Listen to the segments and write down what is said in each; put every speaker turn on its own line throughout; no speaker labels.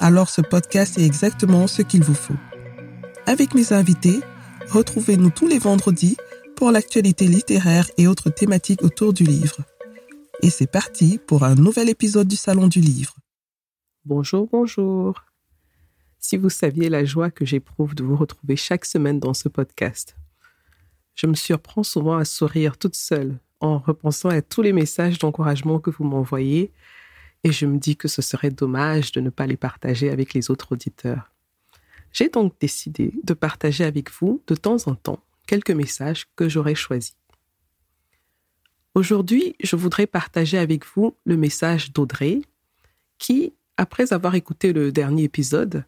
alors ce podcast est exactement ce qu'il vous faut. Avec mes invités, Retrouvez-nous tous les vendredis pour l'actualité littéraire et autres thématiques autour du livre. Et c'est parti pour un nouvel épisode du Salon du Livre. Bonjour, bonjour. Si vous saviez la joie que j'éprouve de vous retrouver chaque semaine dans ce podcast. Je me surprends souvent à sourire toute seule en repensant à tous les messages d'encouragement que vous m'envoyez et je me dis que ce serait dommage de ne pas les partager avec les autres auditeurs. J'ai donc décidé de partager avec vous de temps en temps quelques messages que j'aurais choisis. Aujourd'hui, je voudrais partager avec vous le message d'Audrey qui, après avoir écouté le dernier épisode,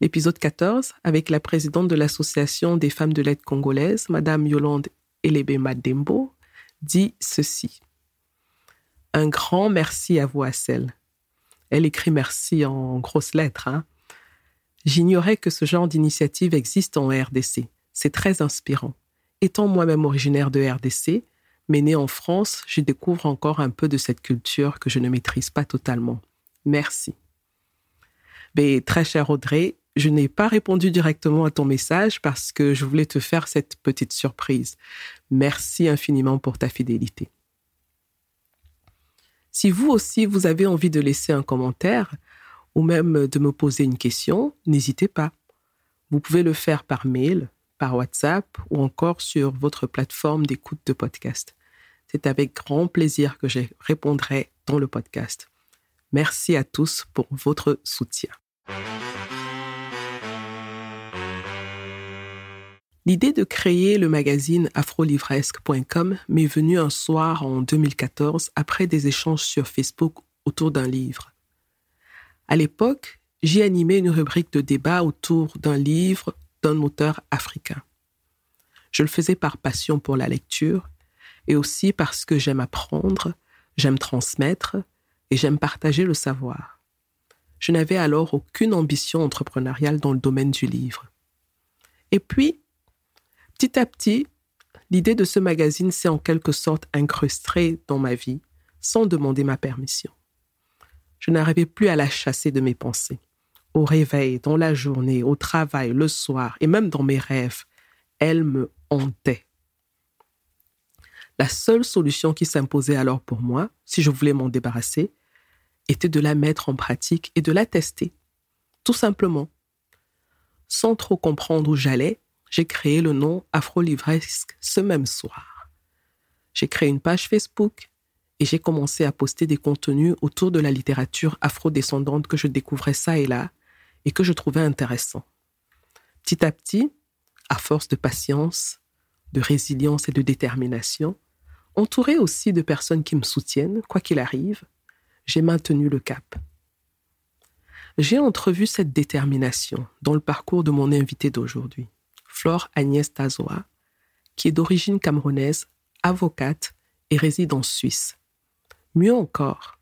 l'épisode 14, avec la présidente de l'Association des femmes de l'aide congolaise, Madame Yolande Elebe Madembo, dit ceci. Un grand merci à vous, Assel. Elle écrit merci en grosses lettres. Hein. J'ignorais que ce genre d'initiative existe en RDC. C'est très inspirant. Étant moi-même originaire de RDC, mais né en France, je découvre encore un peu de cette culture que je ne maîtrise pas totalement. Merci. Mais très cher Audrey, je n'ai pas répondu directement à ton message parce que je voulais te faire cette petite surprise. Merci infiniment pour ta fidélité. Si vous aussi vous avez envie de laisser un commentaire, ou même de me poser une question, n'hésitez pas. Vous pouvez le faire par mail, par WhatsApp ou encore sur votre plateforme d'écoute de podcast. C'est avec grand plaisir que je répondrai dans le podcast. Merci à tous pour votre soutien. L'idée de créer le magazine afrolivresque.com m'est venue un soir en 2014 après des échanges sur Facebook autour d'un livre. À l'époque, j'y animais une rubrique de débat autour d'un livre d'un auteur africain. Je le faisais par passion pour la lecture et aussi parce que j'aime apprendre, j'aime transmettre et j'aime partager le savoir. Je n'avais alors aucune ambition entrepreneuriale dans le domaine du livre. Et puis, petit à petit, l'idée de ce magazine s'est en quelque sorte incrustée dans ma vie sans demander ma permission. Je n'arrivais plus à la chasser de mes pensées. Au réveil, dans la journée, au travail, le soir et même dans mes rêves, elle me hantait. La seule solution qui s'imposait alors pour moi, si je voulais m'en débarrasser, était de la mettre en pratique et de la tester. Tout simplement. Sans trop comprendre où j'allais, j'ai créé le nom Afro-Livresque ce même soir. J'ai créé une page Facebook, et j'ai commencé à poster des contenus autour de la littérature afro-descendante que je découvrais ça et là et que je trouvais intéressant. Petit à petit, à force de patience, de résilience et de détermination, entouré aussi de personnes qui me soutiennent, quoi qu'il arrive, j'ai maintenu le cap. J'ai entrevu cette détermination dans le parcours de mon invité d'aujourd'hui, Flore Agnès Tazoa, qui est d'origine camerounaise, avocate et réside en Suisse. Mieux encore,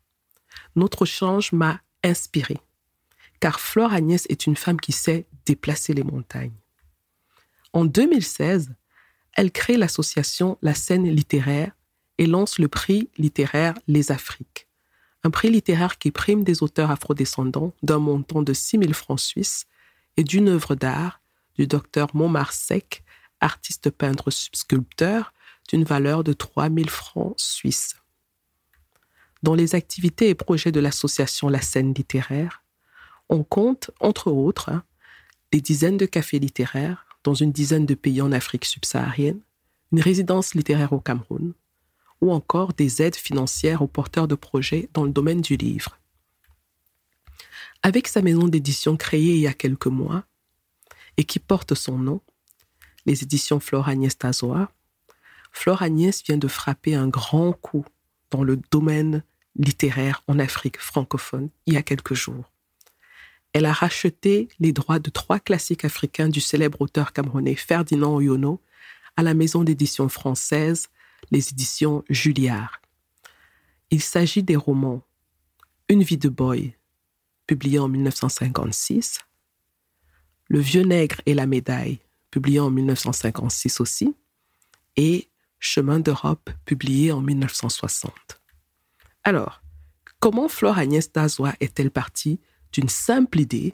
notre échange m'a inspiré, car Flore Agnès est une femme qui sait déplacer les montagnes. En 2016, elle crée l'association La Scène littéraire et lance le prix littéraire Les Afriques, un prix littéraire qui prime des auteurs afrodescendants d'un montant de 6 000 francs suisses et d'une œuvre d'art du docteur Montmarsec, artiste peintre sculpteur, d'une valeur de 3 000 francs suisses. Dans les activités et projets de l'association La Scène littéraire, on compte, entre autres, hein, des dizaines de cafés littéraires dans une dizaine de pays en Afrique subsaharienne, une résidence littéraire au Cameroun, ou encore des aides financières aux porteurs de projets dans le domaine du livre. Avec sa maison d'édition créée il y a quelques mois et qui porte son nom, les éditions Flore Agnès Tazoa, Flore Agnès vient de frapper un grand coup dans le domaine littéraire en Afrique francophone il y a quelques jours.
elle a racheté les droits de trois classiques africains du célèbre auteur camerounais Ferdinand Oyono à la maison d'édition française, les éditions Julliard. Il s'agit des romans Une vie de boy, publié en 1956, Le vieux nègre et la médaille, publié en 1956 aussi, et Chemin d'Europe, publié en 1960. Alors, comment Flore Agnès Dazois est-elle partie d'une simple idée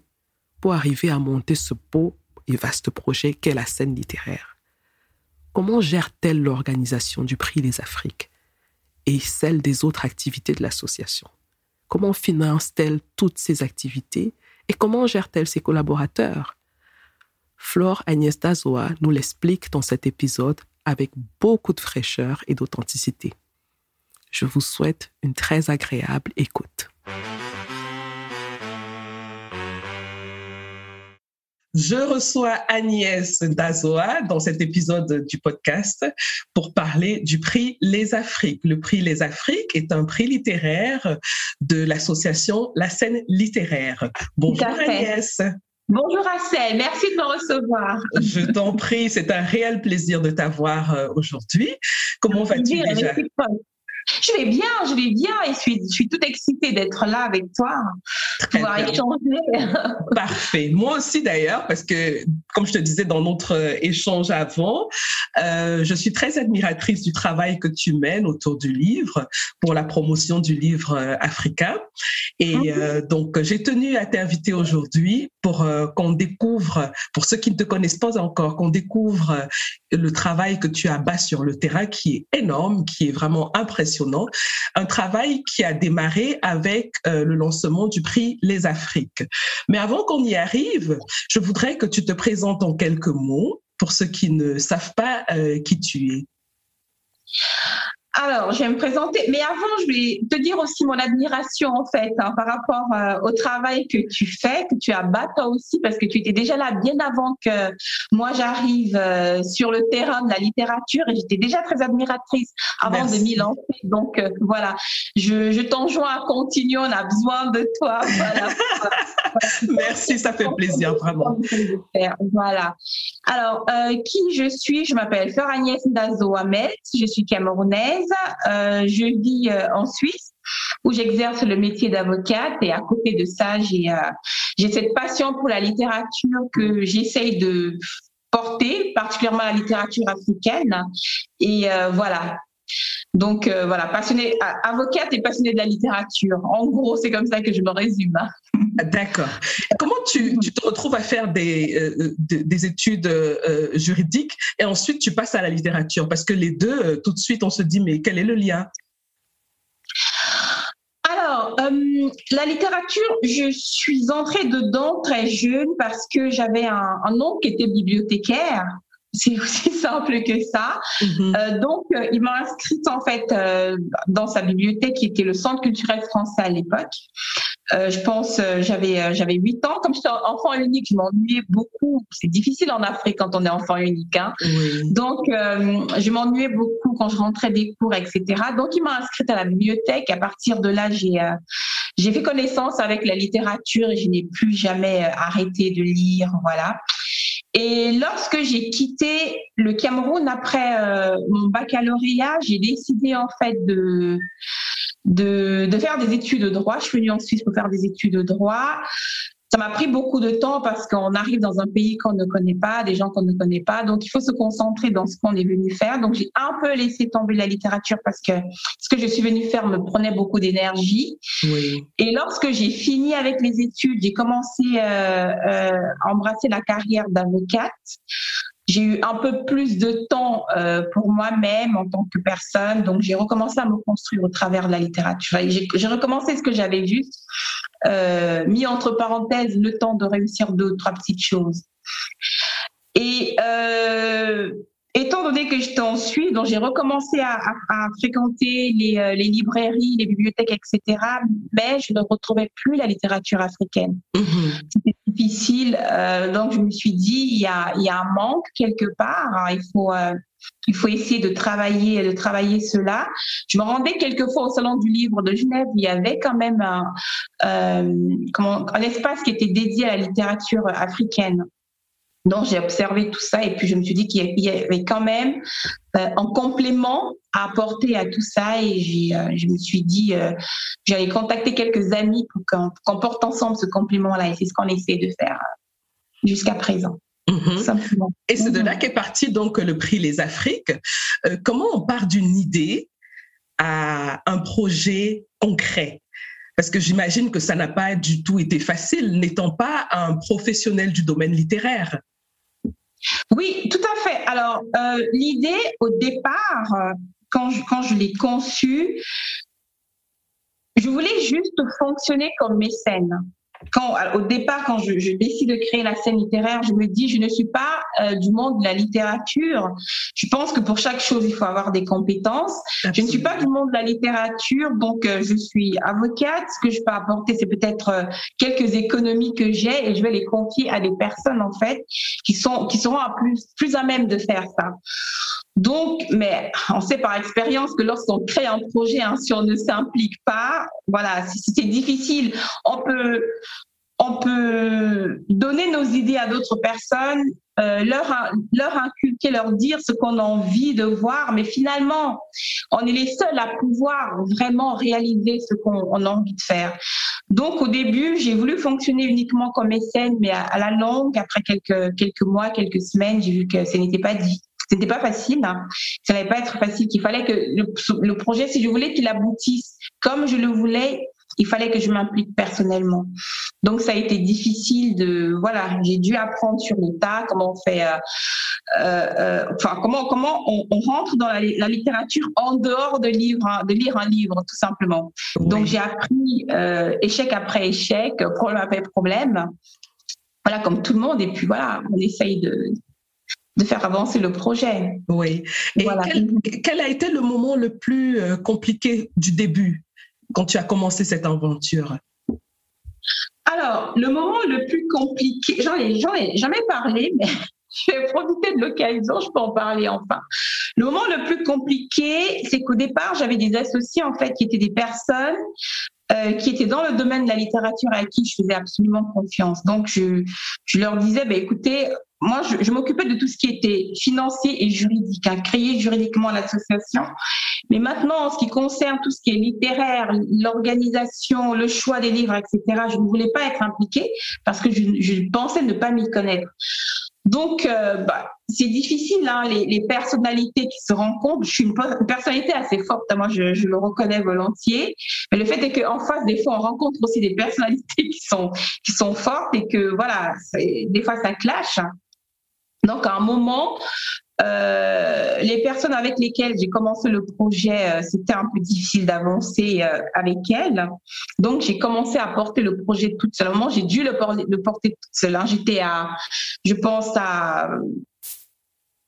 pour arriver à monter ce beau et vaste projet qu'est la scène littéraire? Comment gère-t-elle l'organisation du prix Les Afriques et celle des autres activités de l'association? Comment finance-t-elle toutes ces activités et comment gère-t-elle ses collaborateurs? Flore Agnès Dazoa nous l'explique dans cet épisode avec beaucoup de fraîcheur et d'authenticité. Je vous souhaite une très agréable écoute. Je reçois Agnès Dazoa dans cet épisode du podcast pour parler du prix Les Afriques. Le prix Les Afriques est un prix littéraire de l'association La Scène littéraire. Bonjour Agnès.
Bonjour Assel, merci de me recevoir.
Je t'en prie, c'est un réel plaisir de t'avoir euh, aujourd'hui. Comment vas-tu déjà?
Je vais bien, je vais bien et je suis, je suis toute excitée d'être là avec toi, pouvoir échanger.
Parfait. Moi aussi d'ailleurs, parce que comme je te disais dans notre euh, échange avant, euh, je suis très admiratrice du travail que tu mènes autour du livre pour la promotion du livre euh, africain. Et euh, donc, j'ai tenu à t'inviter aujourd'hui pour qu'on découvre, pour ceux qui ne te connaissent pas encore, qu'on découvre le travail que tu as bas sur le terrain qui est énorme, qui est vraiment impressionnant. Un travail qui a démarré avec euh, le lancement du prix Les Afriques. Mais avant qu'on y arrive, je voudrais que tu te présentes en quelques mots pour ceux qui ne savent pas euh, qui tu es.
Alors, je vais me présenter, mais avant, je vais te dire aussi mon admiration en fait hein, par rapport euh, au travail que tu fais, que tu as bas toi aussi, parce que tu étais déjà là bien avant que moi j'arrive euh, sur le terrain de la littérature et j'étais déjà très admiratrice avant de m'y lancer. Donc euh, voilà, je, je t'enjoins à continuer, on a besoin de toi. Voilà.
Merci, ça fait plaisir vraiment.
Voilà. Alors, qui je suis? Je m'appelle Fleur Agnès Ndazo Ahmed, je suis camerounaise. Euh, je vis euh, en Suisse où j'exerce le métier d'avocate et à côté de ça, j'ai euh, j'ai cette passion pour la littérature que j'essaye de porter, particulièrement la littérature africaine. Et voilà, donc voilà, passionnée, avocate et passionnée de la littérature. En gros, c'est comme ça que je me résume.
D'accord. Comment tu, te retrouves à faire des, euh, des études euh, juridiques et ensuite tu passes à la littérature? Parce que les deux, euh, tout de suite, on se dit, mais quel est le lien?
Alors, la littérature, je suis entrée dedans très jeune parce que j'avais un, un oncle qui était bibliothécaire c'est aussi simple que ça. Mhm. Euh, donc, euh, il m'a inscrite en fait euh, dans sa bibliothèque qui était le Centre culturel français à l'époque. Je pense j'avais j'avais huit ans. Comme j'étais enfant unique, je m'ennuyais beaucoup. C'est difficile en Afrique quand on est enfant unique. Hein. Donc, je m'ennuyais beaucoup quand je rentrais des cours, etc. Donc, il m'a inscrite à la bibliothèque. À partir de là, j'ai j'ai fait connaissance avec la littérature et je n'ai plus jamais arrêté de lire. Voilà. Et lorsque j'ai quitté le Cameroun après euh, mon baccalauréat, j'ai décidé en fait de, faire des études de droit. Je suis venue en Suisse pour faire des études de droit. Ça m'a pris beaucoup de temps parce qu'on arrive dans un pays qu'on ne connaît pas, des gens qu'on ne connaît pas. Donc, il faut se concentrer dans ce qu'on est venu faire. Donc, j'ai un peu laissé tomber la littérature parce que ce que je suis venue faire me prenait beaucoup d'énergie. Oui. Et lorsque j'ai fini avec les études, j'ai commencé euh, euh, à embrasser la carrière d'avocate j'ai eu un peu plus de temps euh, pour moi-même en tant que personne. Donc, j'ai recommencé à me construire au travers de la littérature. J'ai recommencé ce que j'avais juste euh, mis entre parenthèses le temps de réussir deux trois petites choses. Et euh, étant donné que j'étais en Suisse, donc j'ai recommencé à, fréquenter les, les, librairies, les bibliothèques, etc. Mais je ne retrouvais plus la littérature africaine. Mm-hmm. C'était difficile, donc je me suis dit il y a, il y a un manque quelque part. Hein. il faut il faut essayer de travailler, de travailler cela. Je me rendais quelquefois au salon du livre de Genève. Il y avait quand même un, euh, comment, un espace qui était dédié à la littérature africaine. Donc j'ai observé tout ça et puis je me suis dit qu'il y avait quand même euh, un complément à apporter à tout ça et euh, je me suis dit euh, j'allais contacter quelques amis pour qu'on porte ensemble ce complément-là et c'est ce qu'on essaie de faire jusqu'à présent.
Mhm. Et c'est de là mhm. qu'est parti donc le prix Les Afriques. Euh, comment on part d'une idée à un projet concret? Parce que j'imagine que ça n'a pas du tout été facile, n'étant pas un professionnel du domaine littéraire.
Oui, tout à fait. Alors, euh, l'idée au départ, quand je, quand je l'ai conçue, je voulais juste fonctionner comme mécène quand, au départ, quand je, je, décide de créer la scène littéraire, je me dis, je ne suis pas euh, du monde de la littérature. Je pense que pour chaque chose, il faut avoir des compétences. Je ne suis pas du monde de la littérature, donc euh, je suis avocate. Ce que je peux apporter, c'est peut-être euh, quelques économies que j'ai et je vais les confier à des personnes, en fait, qui sont, qui seront à plus, plus à même de faire ça. Donc, mais on sait par expérience que lorsqu'on crée un projet, hein, si on ne s'implique pas, voilà, c'est difficile. On peut, on peut donner nos idées à d'autres personnes, euh, leur, inculquer, leur dire ce qu'on a envie de voir, mais finalement, on est les seuls à pouvoir vraiment réaliser ce qu'on a envie de faire. Donc, au début, j'ai voulu fonctionner uniquement comme mécène, mais à, la longue, après quelques mois, quelques semaines, j'ai vu que ce n'était pas dit. C'était pas facile. Hein. Ça n'allait pas être facile. Qu'il fallait que le, projet, si je voulais qu'il aboutisse comme je le voulais, il fallait que je m'implique personnellement. Donc ça a été difficile de voilà, j'ai dû apprendre sur le tas comment on fait, euh, euh, euh enfin comment comment on, on rentre dans la, la, littérature en dehors de livre, hein, de lire un livre tout simplement. Donc j'ai appris euh, échec après échec, problème après problème. Voilà, comme tout le monde. Et puis voilà, on essaye de, de faire avancer le projet.
Oui. Et quel, a été le moment le plus euh, compliqué du début quand tu as commencé cette aventure?
Alors, le moment le plus compliqué, j'en ai, ai jamais parlé, mais je vais profiter de l'occasion, je peux en parler enfin. Le moment le plus compliqué, c'est qu'au départ, j'avais des associés en fait qui étaient des personnes euh, qui étaient dans le domaine de la littérature à qui je faisais absolument confiance. Donc, je, leur disais, bah, écoutez, moi, je, m'occupais de tout ce qui était financier et juridique, hein, créer juridiquement l'association. Mais maintenant, en ce qui concerne tout ce qui est littéraire, l'organisation, le choix des livres, etc., je ne voulais pas être impliquée parce que je pensais ne pas m'y connaître. Donc, euh, bah, c'est difficile, hein, les, personnalités qui se rencontrent. Je suis une, personnalité assez forte, hein, moi je, je, le reconnais volontiers. Mais le fait est qu'en face, des fois, on rencontre aussi des personnalités qui sont, qui sont fortes et que, voilà, des fois, ça clash. Hein. Donc, à un moment, euh, les personnes avec lesquelles j'ai commencé le projet, euh, c'était un peu difficile d'avancer euh, avec elles. Donc, j'ai commencé à porter le projet toute seule. moment, j'ai dû le, le porter toute seule. Hein. J'étais à, je pense à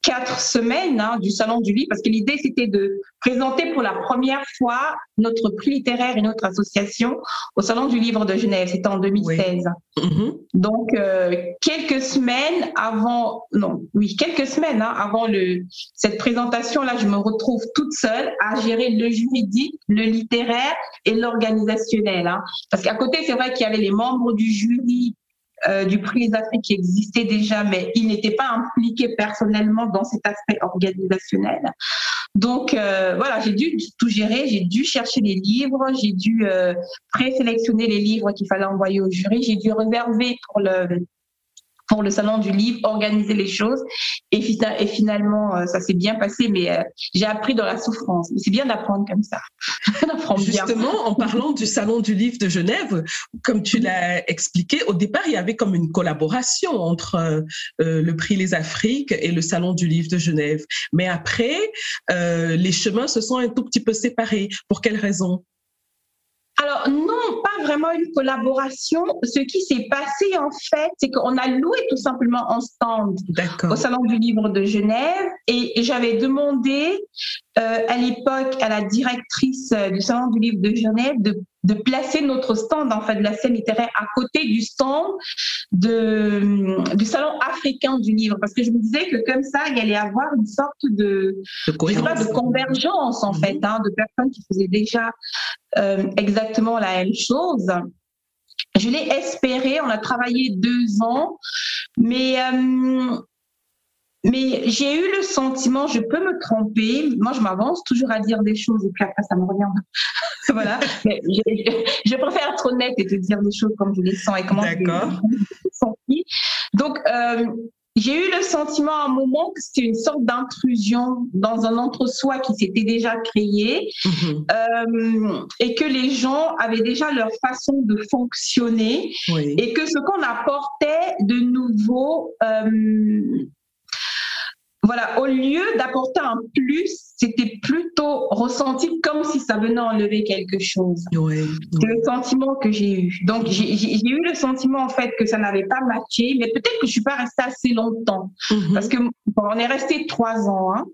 quatre semaines hein, du Salon du Livre, parce que l'idée, c'était de présenter pour la première fois notre prix littéraire et notre association au Salon du Livre de Genève. C'était en 2016. Mm-hmm. Donc, euh, quelques semaines avant, non, oui, quelques semaines hein, avant le, cette présentation-là, je me retrouve toute seule à gérer le juridique, le littéraire et l'organisationnel. Hein. Parce qu'à côté, c'est vrai qu'il y avait les membres du jury euh, du prix des Afriques qui existait déjà, mais il n'était pas impliqué personnellement dans cet aspect organisationnel. Donc euh, voilà, j'ai dû tout gérer, j'ai dû chercher les livres, j'ai dû euh, présélectionner les livres qu'il fallait envoyer au jury, j'ai dû réserver pour le pour le salon du livre, organiser les choses. Et, et finalement, euh, ça s'est bien passé, mais euh, j'ai appris dans la souffrance. C'est bien d'apprendre comme ça.
Justement, en parlant du salon du livre de Genève, comme tu l'as expliqué, au départ, il y avait comme une collaboration entre euh, le prix Les Afriques et le salon du livre de Genève. Mais après, les chemins se sont un tout petit peu séparés. Pour quelles raisons
alors non, pas vraiment une collaboration. Ce qui s'est passé en fait, c'est qu'on a loué tout simplement un stand au Salon du Livre de Genève. Et j'avais demandé euh, à l'époque à la directrice euh, du Salon du Livre de Genève de, de, placer notre stand en fait de la scène littéraire à côté du stand de, du Salon africain du livre. Parce que je me disais que comme ça il y allait avoir une sorte de, de, de convergence en fait hein, de personnes qui faisaient déjà euh, exactement la même chose. Je l'ai espéré, on a travaillé deux ans, mais euh, mais j'ai eu le sentiment, je peux me tromper, moi je m'avance toujours à dire des choses et puis après ça me revient. voilà, mais je, préfère être honnête et te dire des choses comme je les sens et comment je les sens. Donc, euh, j'ai eu le sentiment à un moment que c'était une sorte d'intrusion dans un entre-soi qui s'était déjà créé mhm. euh, et que les gens avaient déjà leur façon de fonctionner et que ce qu'on apportait de nouveau euh, voilà, au lieu d'apporter un plus, c'était plutôt ressenti comme si ça venait enlever quelque chose. C'est le sentiment que j'ai eu. Donc, j'ai eu le sentiment, en fait, que ça n'avait pas matché, mais peut-être que je suis pas restée assez longtemps. Mhm. Parce que on est resté trois ans. Hein,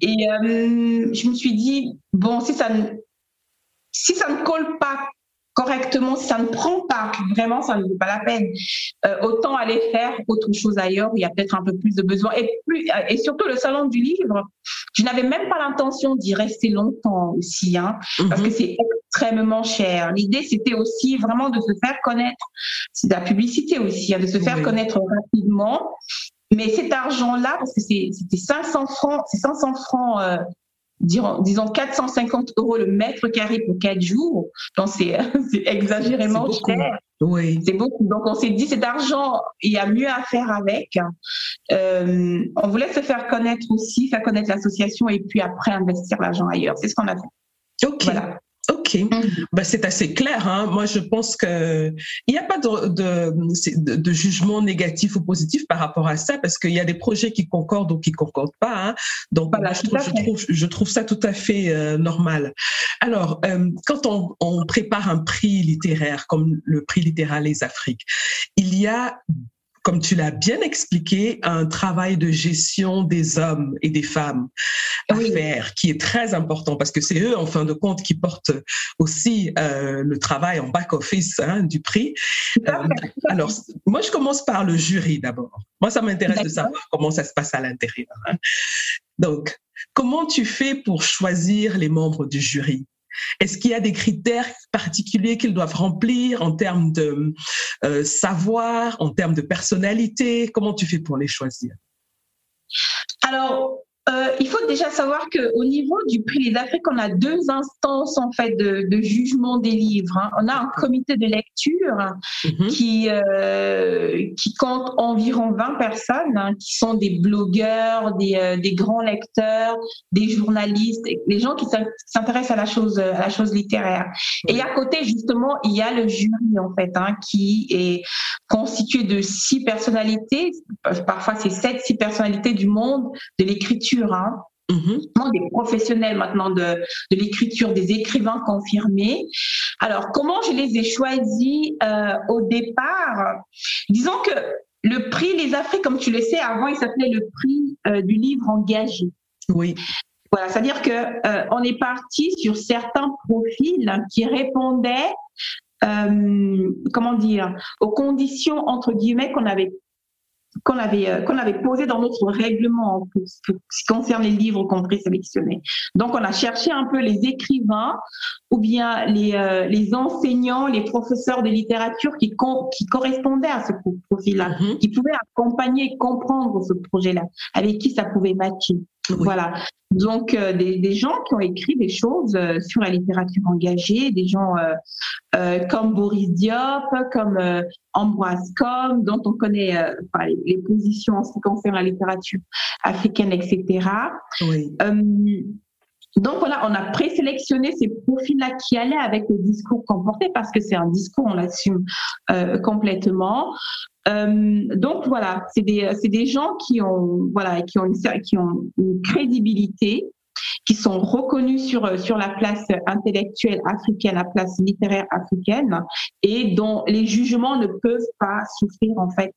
Et euh, je me suis dit, bon, si ça ne, si ça ne colle pas correctement, si ça ne prend pas, vraiment, ça ne vaut pas la peine. Euh, autant aller faire autre chose ailleurs où il y a peut-être un peu plus de besoin. Et, plus, et surtout le salon du livre, je n'avais même pas l'intention d'y rester longtemps aussi, hein, parce que mhm. c'est extrêmement cher. L'idée, c'était aussi vraiment de se faire connaître. C'est de la publicité aussi, hein, de se faire connaître rapidement. Mais cet argent-là, parce que c'était 500 francs, c'est 500 francs euh, disons, 450 euros le mètre carré pour quatre jours. Donc, c'est exagérément cher. Oui. C'est beaucoup. Donc, on s'est dit, cet argent, il y a mieux à faire avec. Euh, on voulait se faire connaître aussi, faire connaître l'association et puis après investir l'argent ailleurs. C'est ce qu'on a fait.
OK. Voilà. Ok, mm. bah, c'est assez clair. Hein. Moi, je pense que il n'y a pas de, de, de, jugement négatif ou positif par rapport à ça, parce qu'il y a des projets qui concordent ou qui concordent pas. Hein. Donc, je, trouve, je, trouve, je, trouve, ça tout à fait euh, normal. Alors, euh, quand on, on prépare un prix littéraire comme le prix littéral Les Afriques, il y a comme tu l'as bien expliqué, un travail de gestion des hommes et des femmes à faire qui est très important parce que c'est eux, en fin de compte, qui portent aussi euh, le travail en back-office hein, du prix. Euh, alors, moi, je commence par le jury d'abord. Moi, ça m'intéresse de savoir comment ça se passe à l'intérieur. Hein. Donc, comment tu fais pour choisir les membres du jury? Est-ce qu'il y a des critères particuliers qu'ils doivent remplir en termes de euh, savoir, en termes de personnalité? Comment tu fais pour les choisir?
Alors, euh, il faut déjà savoir qu'au niveau du prix des Afriques, on a deux instances en fait de, de jugement des livres. Hein. On a un comité de lecture mhm. qui euh, qui compte environ 20 personnes, hein, qui sont des blogueurs, des, euh, des, grands lecteurs, des journalistes, des gens qui s'intéressent à la chose à la chose littéraire. Et à côté justement, il y a le jury en fait, hein, qui est constitué de six personnalités. Parfois, c'est sept, six personnalités du monde de l'écriture Hein. Mm-hmm. des professionnels maintenant de, de l'écriture, des écrivains confirmés. Alors, comment je les ai choisis euh, au départ? Disons que le prix Les Afriques, comme tu le sais, avant, il s'appelait le prix euh, du livre engagé.
Oui.
Voilà, c'est-à-dire que euh, on est parti sur certains profils qui répondaient, comment dire, aux conditions entre guillemets qu'on avait qu'on avait, euh, qu'on avait posé dans notre règlement pour ce qui concerne les livres qu'on présélectionnait. Donc, on a cherché un peu les écrivains ou bien les, euh, les enseignants, les professeurs de littérature qui, qui correspondaient à ce profil-là, mm-hmm. qui pouvaient accompagner, comprendre ce projet-là, avec qui ça pouvait matcher. Voilà. Donc, euh, des, des, gens qui ont écrit des choses euh, sur la littérature engagée, des gens euh, comme Boris Diop, comme Ambroise Com, dont on connaît les, positions en ce qui concerne la littérature africaine, etc. Oui. Donc voilà, on a présélectionné ces profils-là qui allaient avec le discours qu'on portait parce que c'est un discours, on l'assume complètement. Euh, donc voilà, c'est des, des gens qui ont, voilà, qui ont, une, qui ont une crédibilité qui sont reconnus sur, sur la place intellectuelle africaine, la place littéraire africaine, et dont les jugements ne peuvent pas souffrir en fait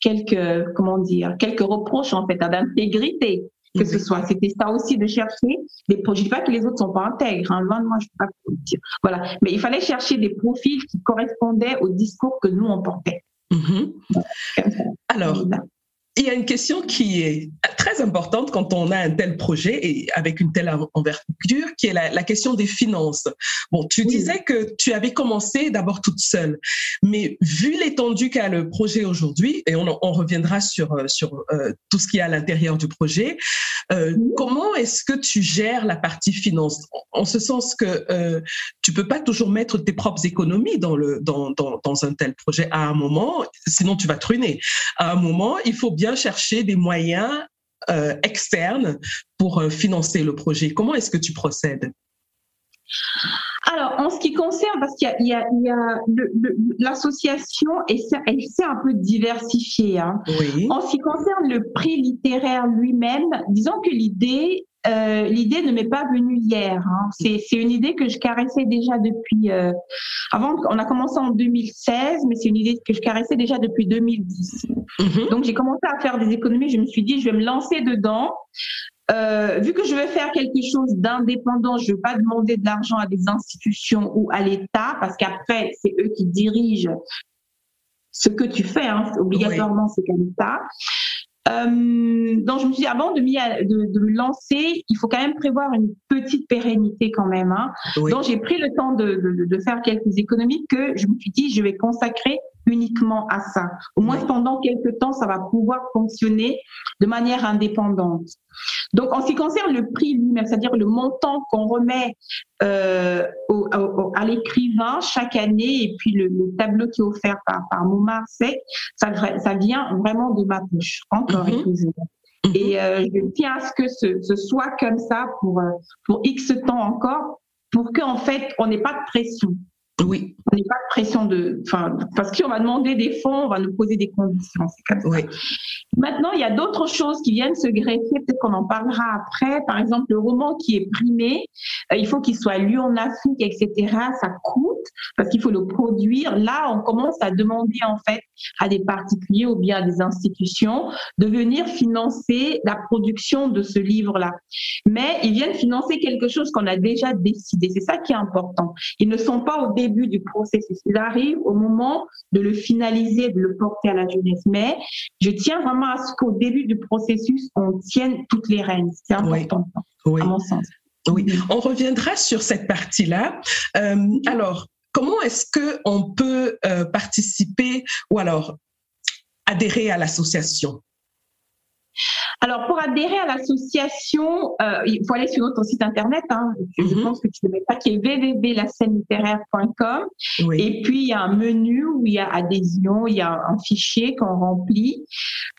quelques comment dire quelques reproches en fait d'intégrité que ce soit. C'était ça aussi de chercher des projets. Je dis pas que les autres sont pas intègres, hein, loin de moi, je peux pas dire. Voilà. Mais il fallait chercher des profils qui correspondaient au discours que nous on portait.
Mm-hmm. Alors, il y a une question qui est très importante quand on a un tel projet et avec une telle envergure, qui est la, question des finances. Bon, tu disais que tu avais commencé d'abord toute seule, mais vu l'étendue qu'a le projet aujourd'hui, et on, on, reviendra sur, euh, sur euh, tout ce qui est à l'intérieur du projet, euh, comment est-ce que tu gères la partie finance? En ce sens que euh, tu peux pas toujours mettre tes propres économies dans, le, dans, dans, dans un tel projet à un moment, sinon tu vas te ruiner. À un moment, il faut bien chercher des moyens euh, externes pour euh, financer le projet. Comment est-ce que tu procèdes?
Alors, en ce qui concerne, parce qu'il y a, l'association, et elle s'est un peu diversifiée. Hein. En ce qui concerne le prix littéraire lui-même, disons que l'idée euh, l'idée ne m'est pas venue hier. Hein. C'est une idée que je caressais déjà depuis. Euh, avant, on a commencé en 2016, mais c'est une idée que je caressais déjà depuis 2010. Mm-hmm. Donc j'ai commencé à faire des économies. Je me suis dit, je vais me lancer dedans. Euh, vu que je veux faire quelque chose d'indépendant, je ne veux pas demander de l'argent à des institutions ou à l'État, parce qu'après, c'est eux qui dirigent ce que tu fais. Hein. Obligatoirement, c'est qu'à l'État. Euh, donc je me suis dit avant de, de, de, me lancer, il faut quand même prévoir une petite pérennité quand même. Hein. Donc j'ai pris le temps de, faire quelques économies que je me suis dit je vais consacrer uniquement à ça. Au moins pendant quelques temps, ça va pouvoir fonctionner de manière indépendante. Donc, en ce qui concerne le prix lui-même, c'est-à-dire le montant qu'on remet euh, au, à l'écrivain chaque année, et puis le, tableau qui est offert par, par Montmarset, ça, ça vient vraiment de ma poche, encore et mhm. toujours. Et mhm. euh, je tiens à ce que ce, ce, soit comme ça pour, euh, pour X temps encore, pour qu'en fait, on n'ait pas de pression.
Oui.
On n'est pas de pression de, enfin, parce qu'on va demander des fonds, on va nous poser des conditions. Comme ça. Oui. Maintenant, il y a d'autres choses qui viennent se greffer. Peut-être qu'on en parlera après. Par exemple, le roman qui est primé, euh, il faut qu'il soit lu en Afrique, etc. Ça coûte parce qu'il faut le produire. Là, on commence à demander en fait à des particuliers ou bien à des institutions de venir financer la production de ce livre-là. Mais ils viennent financer quelque chose qu'on a déjà décidé. C'est ça qui est important. Ils ne sont pas au début du processus. Ils arrivent au moment de le finaliser, de le porter à la jeunesse. Mais je tiens vraiment à ce qu'au début du processus, on tienne toutes les rênes. C'est important, à mon sens.
Oui, on reviendra sur cette partie-là. Euh, alors, comment est-ce que on peut euh, participer ou alors adhérer à l'association?
Alors, pour adhérer à l'association, euh, il faut aller sur notre site internet. Hein, Je mhm. pense que tu ne le mets pas, qui est www.lascènelittéraire.com. Et puis, il y a un menu où il y a adhésion, il y a un fichier qu'on remplit.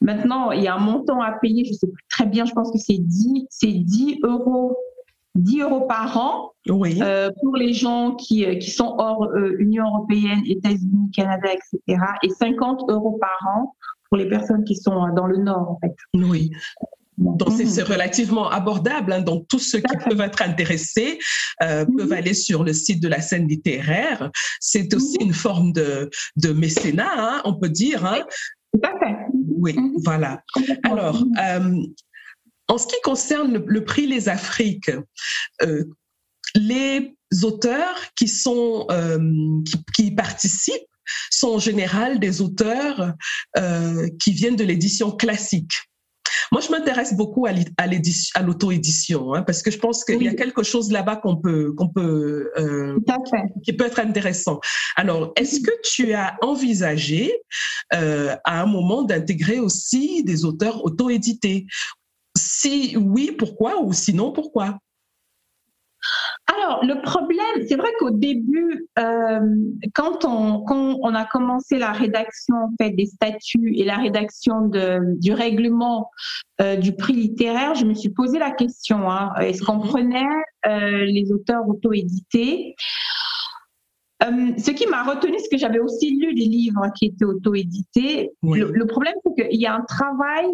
Maintenant, il y a un montant à payer, je sais plus très bien, je pense que c'est 10, c'est 10 euros 10 euros par an oui. euh, pour les gens qui, euh, qui sont hors euh, Union européenne, États-Unis, Canada, etc. Et 50 euros par an pour les personnes qui sont dans le Nord, en fait.
Oui. Donc, c'est relativement abordable. Hein. Donc, tous ceux qui peuvent être intéressés euh, mhm. peuvent aller sur le site de la scène littéraire. C'est aussi mhm. une forme de, de mécénat, hein, on peut dire. Hein.
Tout à fait.
Oui, voilà. Alors, euh, en ce qui concerne le, prix Les Afriques, euh, les auteurs qui sont euh, qui, qui, participent sont en général des auteurs euh, qui viennent de l'édition classique. Moi, je m'intéresse beaucoup à l'auto-édition, hein, parce que je pense qu'il y a quelque chose là-bas qu'on peut, qu'on peut, euh, qui peut être intéressant. Alors, est-ce que tu as envisagé euh, à un moment d'intégrer aussi des auteurs auto-édités Si oui, pourquoi Ou sinon, pourquoi?
Alors, le problème, c'est vrai qu'au début, euh, quand, on, quand, on, a commencé la rédaction en fait, des statuts et la rédaction de, du règlement euh, du prix littéraire, je me suis posé la question hein, est-ce qu'on mhm. prenait euh, les auteurs auto-édités? Ce qui m'a retenu, c'est que j'avais aussi lu des livres qui étaient auto-édités. Le, le, problème, c'est qu'il y a un travail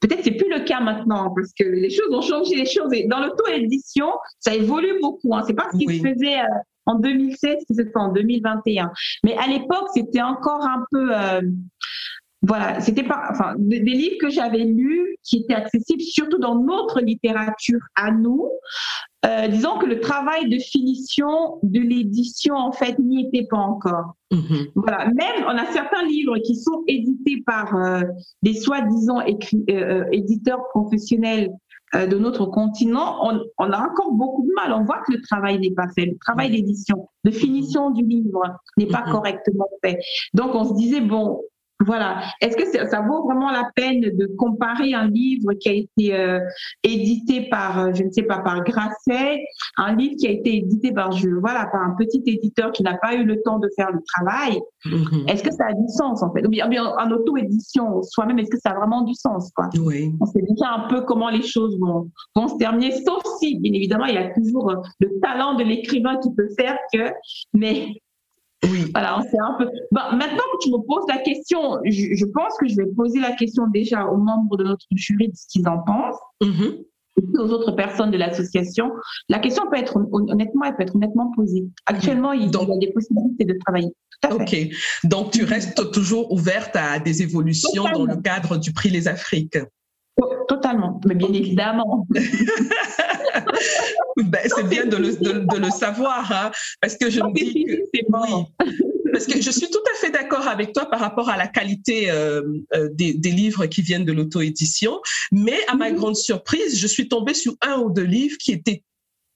Peut-être c'est plus le cas maintenant parce que les choses ont changé. Les choses dans l'auto-édition, ça évolue beaucoup. Hein. C'est pas ce qui se faisait euh, en 2016 qui se fait en 2021. Mais à l'époque, c'était encore un peu euh, voilà, c'était pas, enfin, des, livres que j'avais lus qui étaient accessibles surtout dans notre littérature à nous. Euh, disons que le travail de finition de l'édition en fait n'y était pas encore. Mm-hmm. Voilà, même on a certains livres qui sont édités par euh, des soi-disant euh, éditeurs professionnels de notre continent, on, on, a encore beaucoup de mal. On voit que le travail n'est pas fait, le travail d'édition, de finition du livre n'est pas mm-hmm. correctement fait. Donc on se disait bon, voilà. Est-ce que ça, vaut vraiment la peine de comparer un livre qui a été euh, édité par, euh, je ne sais pas, par Grasset, un livre qui a été édité par, je, voilà, par un petit éditeur qui n'a pas eu le temps de faire le travail? Mm-hmm. Est-ce que ça a du sens en fait? Ou bien, en auto-édition soi-même, est-ce que ça a vraiment du sens quoi?
Oui.
On sait déjà un peu comment les choses vont, vont se terminer, sauf si, bien évidemment, il y a toujours euh, le talent de l'écrivain qui peut faire que, mais
oui.
Voilà, c'est un peu. maintenant que tu me poses la question, je, pense que je vais poser la question déjà aux membres de notre jury de ce qu'ils en pensent. Mm-hmm. Et aux autres personnes de l'association, la question peut être honnêtement, elle peut être honnêtement posée. Actuellement, il y a des possibilités de travailler.
ok, donc tu restes toujours ouverte à des évolutions dans le cadre du prix Les Afriques.
Totalement, mais bien évidemment.
ben, c'est bien de le, de, le savoir, hein, parce que je me dis que oui, parce que je suis tout à fait d'accord avec toi par rapport à la qualité euh, euh, des, des, livres qui viennent de l'auto-édition, mais à ma grande surprise, je suis tombée sur un ou deux livres qui étaient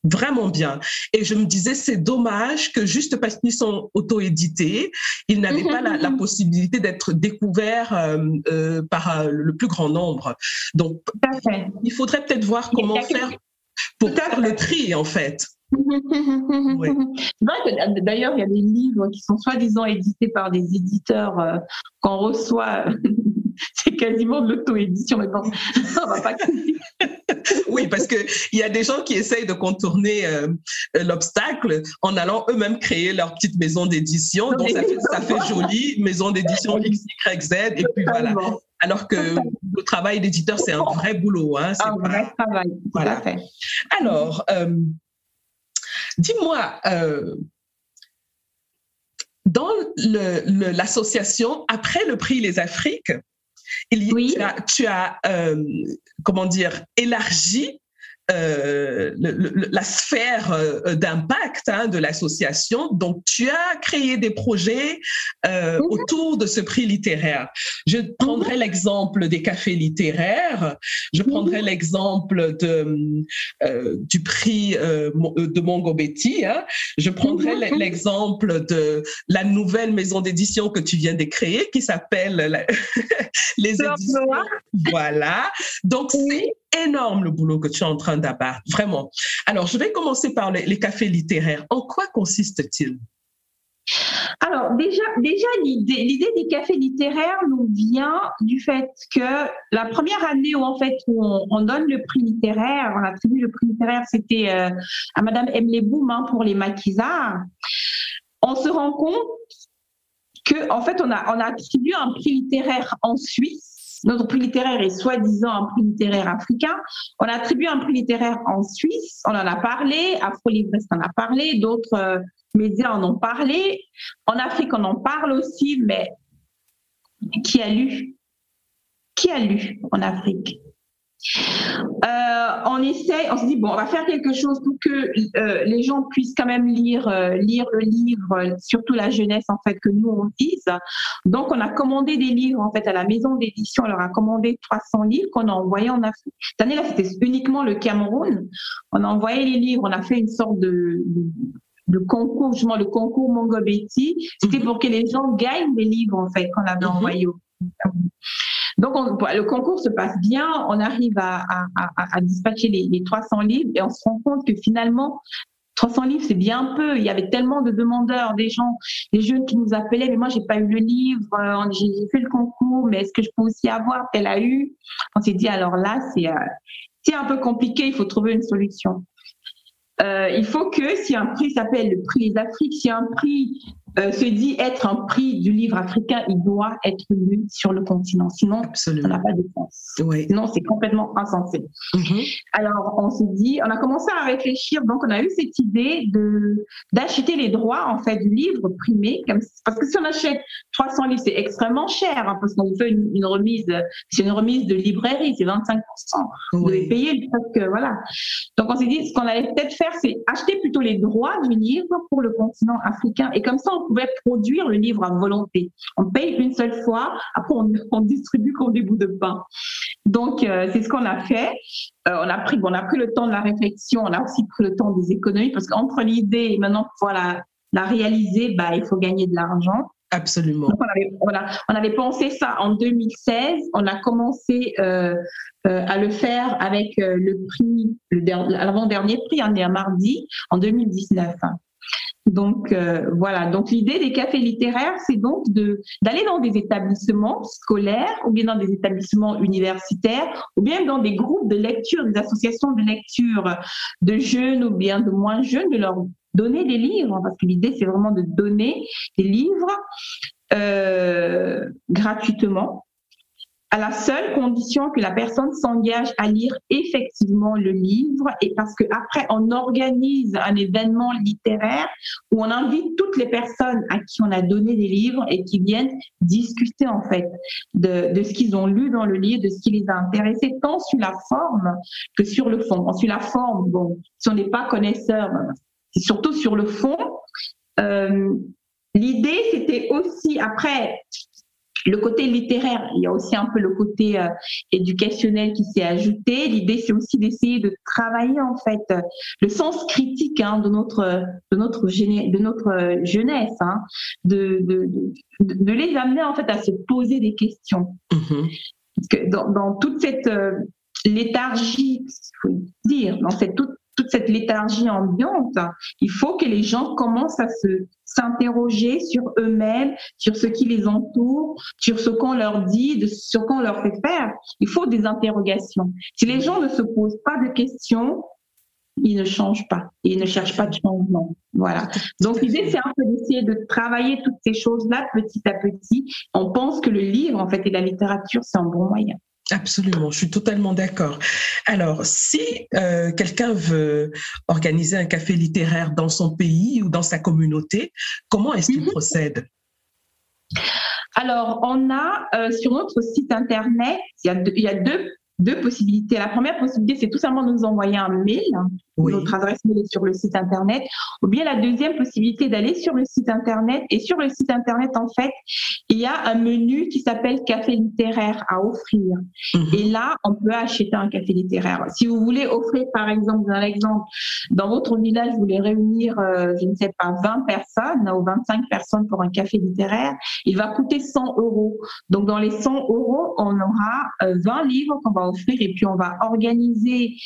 vraiment bien. Et je me disais, c'est dommage que juste parce qu'ils sont auto-édités, ils n'avaient pas la, possibilité d'être découverts euh, par le plus grand nombre. Donc, il faudrait peut-être voir comment faire pour faire le tri, en fait.
D'ailleurs, il y a des livres qui sont soi-disant édités par des éditeurs euh, qu'on reçoit. c'est quasiment de l'auto-édition, mais bon, on va pas.
oui, parce qu'il y a des gens qui essayent de contourner euh, l'obstacle en allant eux-mêmes créer leur petite maison d'édition. Donc, ça fait, ça fait joli, maison d'édition X, Y, Z, et puis voilà. Alors que le travail d'éditeur, c'est un vrai boulot. Hein,
un vrai travail, voilà.
Alors, euh, dis-moi, euh, dans l'association, après le prix Les Afriques, il, oui. tu as, tu as euh, comment dire, élargi euh, la sphère euh, d'impact hein, de l'association. Donc, tu as créé des projets euh, mhm. autour de ce prix littéraire. Je prendrai mhm. l'exemple des cafés littéraires. Je prendrai mhm. l'exemple de du prix de Mongo Betty. Hein. Je prendrai l'exemple de la nouvelle maison d'édition que tu viens de créer, qui s'appelle les éditions. Voilà. Donc, c'est énorme le boulot que tu es en train d'abattre, vraiment. Alors, je vais commencer par les, cafés littéraires. En quoi consiste-t-il?
Alors déjà, déjà l'idée, l'idée des cafés littéraires nous vient du fait que la première année où en fait on, donne le prix littéraire, on attribue le prix littéraire, c'était euh, à Madame Emily Boum hein, pour les maquisards. On se rend compte que en fait on a on a attribué un prix littéraire en Suisse notre prix littéraire est soi-disant un prix littéraire africain. On a attribué un prix littéraire en Suisse, on en a parlé, Afro Librest en a parlé, d'autres euh, médias en ont parlé. En Afrique, on en parle aussi, mais qui a lu? Qui a lu en Afrique? Euh, on essaie, on se dit bon, on va faire quelque chose pour que euh, les gens puissent quand même lire, euh, lire le livre, surtout la jeunesse en fait que nous on dise. Donc on a commandé des livres en fait à la maison d'édition, on leur a commandé 300 livres qu'on a envoyés en Afrique. Cette année-là, c'était uniquement le Cameroun. On a envoyé les livres, on a fait une sorte de, de concours, justement le concours Mongobeti. C'était mhm. pour que les gens gagnent des livres en fait qu'on avait mhm. envoyés au donc, le concours se passe bien, on arrive à, dispatcher les, 300 livres et on se rend compte que finalement, 300 livres, c'est bien peu. Il y avait tellement de demandeurs, des gens, des jeunes qui nous appelaient, mais moi, j'ai pas eu le livre, euh, j'ai fait le concours, mais est-ce que je peux aussi avoir? Elle a eu. On s'est dit, alors là, c'est euh, un peu compliqué, il faut trouver une solution. Euh, il faut que si un prix s'appelle le prix des Afriques, si un prix euh, se dit être un prix du livre africain, il doit être lu sur le continent. Sinon, ça n'a pas de sens. Oui. Sinon, c'est complètement insensé. Mm-hmm. Alors, on s'est dit, on a commencé à réfléchir. Donc, on a eu cette idée de d'acheter les droits en fait du livre primé, comme, parce que si on achète 300 livres, c'est extrêmement cher, hein, parce qu'on fait une, remise, c'est une remise de librairie, c'est 25 Vous devez payer que voilà. Donc, on s'est dit, ce qu'on allait peut-être faire, c'est acheter plutôt les droits du livre pour le continent africain, et comme ça, on pouvait produire le livre à volonté. On paye une seule fois, après on, distribue comme des bouts de pain. Donc euh, c'est ce qu'on a fait. Euh, on a pris, bon, on a pris le temps de la réflexion, on a aussi pris le temps des économies parce qu'entre l'idée et maintenant pouvoir la, la réaliser, bah il faut gagner de l'argent.
Absolument.
on, avait, on, avait, pensé ça en 2016. On a commencé euh, à le faire avec le prix, l'avant-dernier prix, on est un mardi, en 2019. Donc euh, voilà, donc l'idée des cafés littéraires, c'est donc d'aller dans des établissements scolaires ou bien dans des établissements universitaires ou bien dans des groupes de lecture, des associations de lecture de jeunes ou bien de moins jeunes, de leur donner des livres, parce que l'idée c'est vraiment de donner des livres euh, gratuitement à la seule condition que la personne s'engage à lire effectivement le livre et parce que après on organise un événement littéraire où on invite toutes les personnes à qui on a donné des livres et qui viennent discuter en fait de, ce qu'ils ont lu dans le livre, de ce qui les a intéressés tant sur la forme que sur le fond. Sur la forme, bon, si on n'est pas connaisseur, c'est surtout sur le fond. Euh, L'idée, c'était aussi, après, le côté littéraire, il y a aussi un peu le côté euh, éducationnel qui s'est ajouté. L'idée, c'est aussi d'essayer de travailler en fait le sens critique hein, de notre de notre de notre jeunesse, hein, de, de, de, les amener en fait à se poser des questions. Mm-hmm. Parce que dans, dans toute cette euh, léthargie, faut dire, dans cette toute toute cette léthargie ambiante, il faut que les gens commencent à se s'interroger sur eux-mêmes, sur ce qui les entoure, sur ce qu'on leur dit, sur ce qu'on leur fait faire. Il faut des interrogations. Si les gens ne se posent pas de questions, ils ne changent pas ils ne cherchent pas de changement. Voilà. Donc l'idée c'est un peu d'essayer de travailler toutes ces choses-là petit à petit. On pense que le livre en fait et la littérature c'est un bon moyen.
Absolument, je suis totalement d'accord. Alors, si euh, quelqu'un veut organiser un café littéraire dans son pays ou dans sa communauté, comment est-ce qu'il mhm. procède?
Alors, on a euh, sur notre site internet, il y a deux deux possibilités. La première possibilité, c'est tout simplement de nous envoyer un mail. Notre adresse mail est sur le site internet. Ou bien la deuxième possibilité d'aller sur le site internet. Et sur le site internet, en fait, il y a un menu qui s'appelle café littéraire à offrir. Mhm. Et là, on peut acheter un café littéraire. Si vous voulez offrir, par exemple, dans l'exemple, dans votre village, vous voulez réunir, euh, je ne sais pas, 20 personnes ou 25 personnes pour un café littéraire, il va coûter 100 euros. Donc, dans les 100 euros, on aura 20 euh, livres qu'on va offrir et puis on va organiser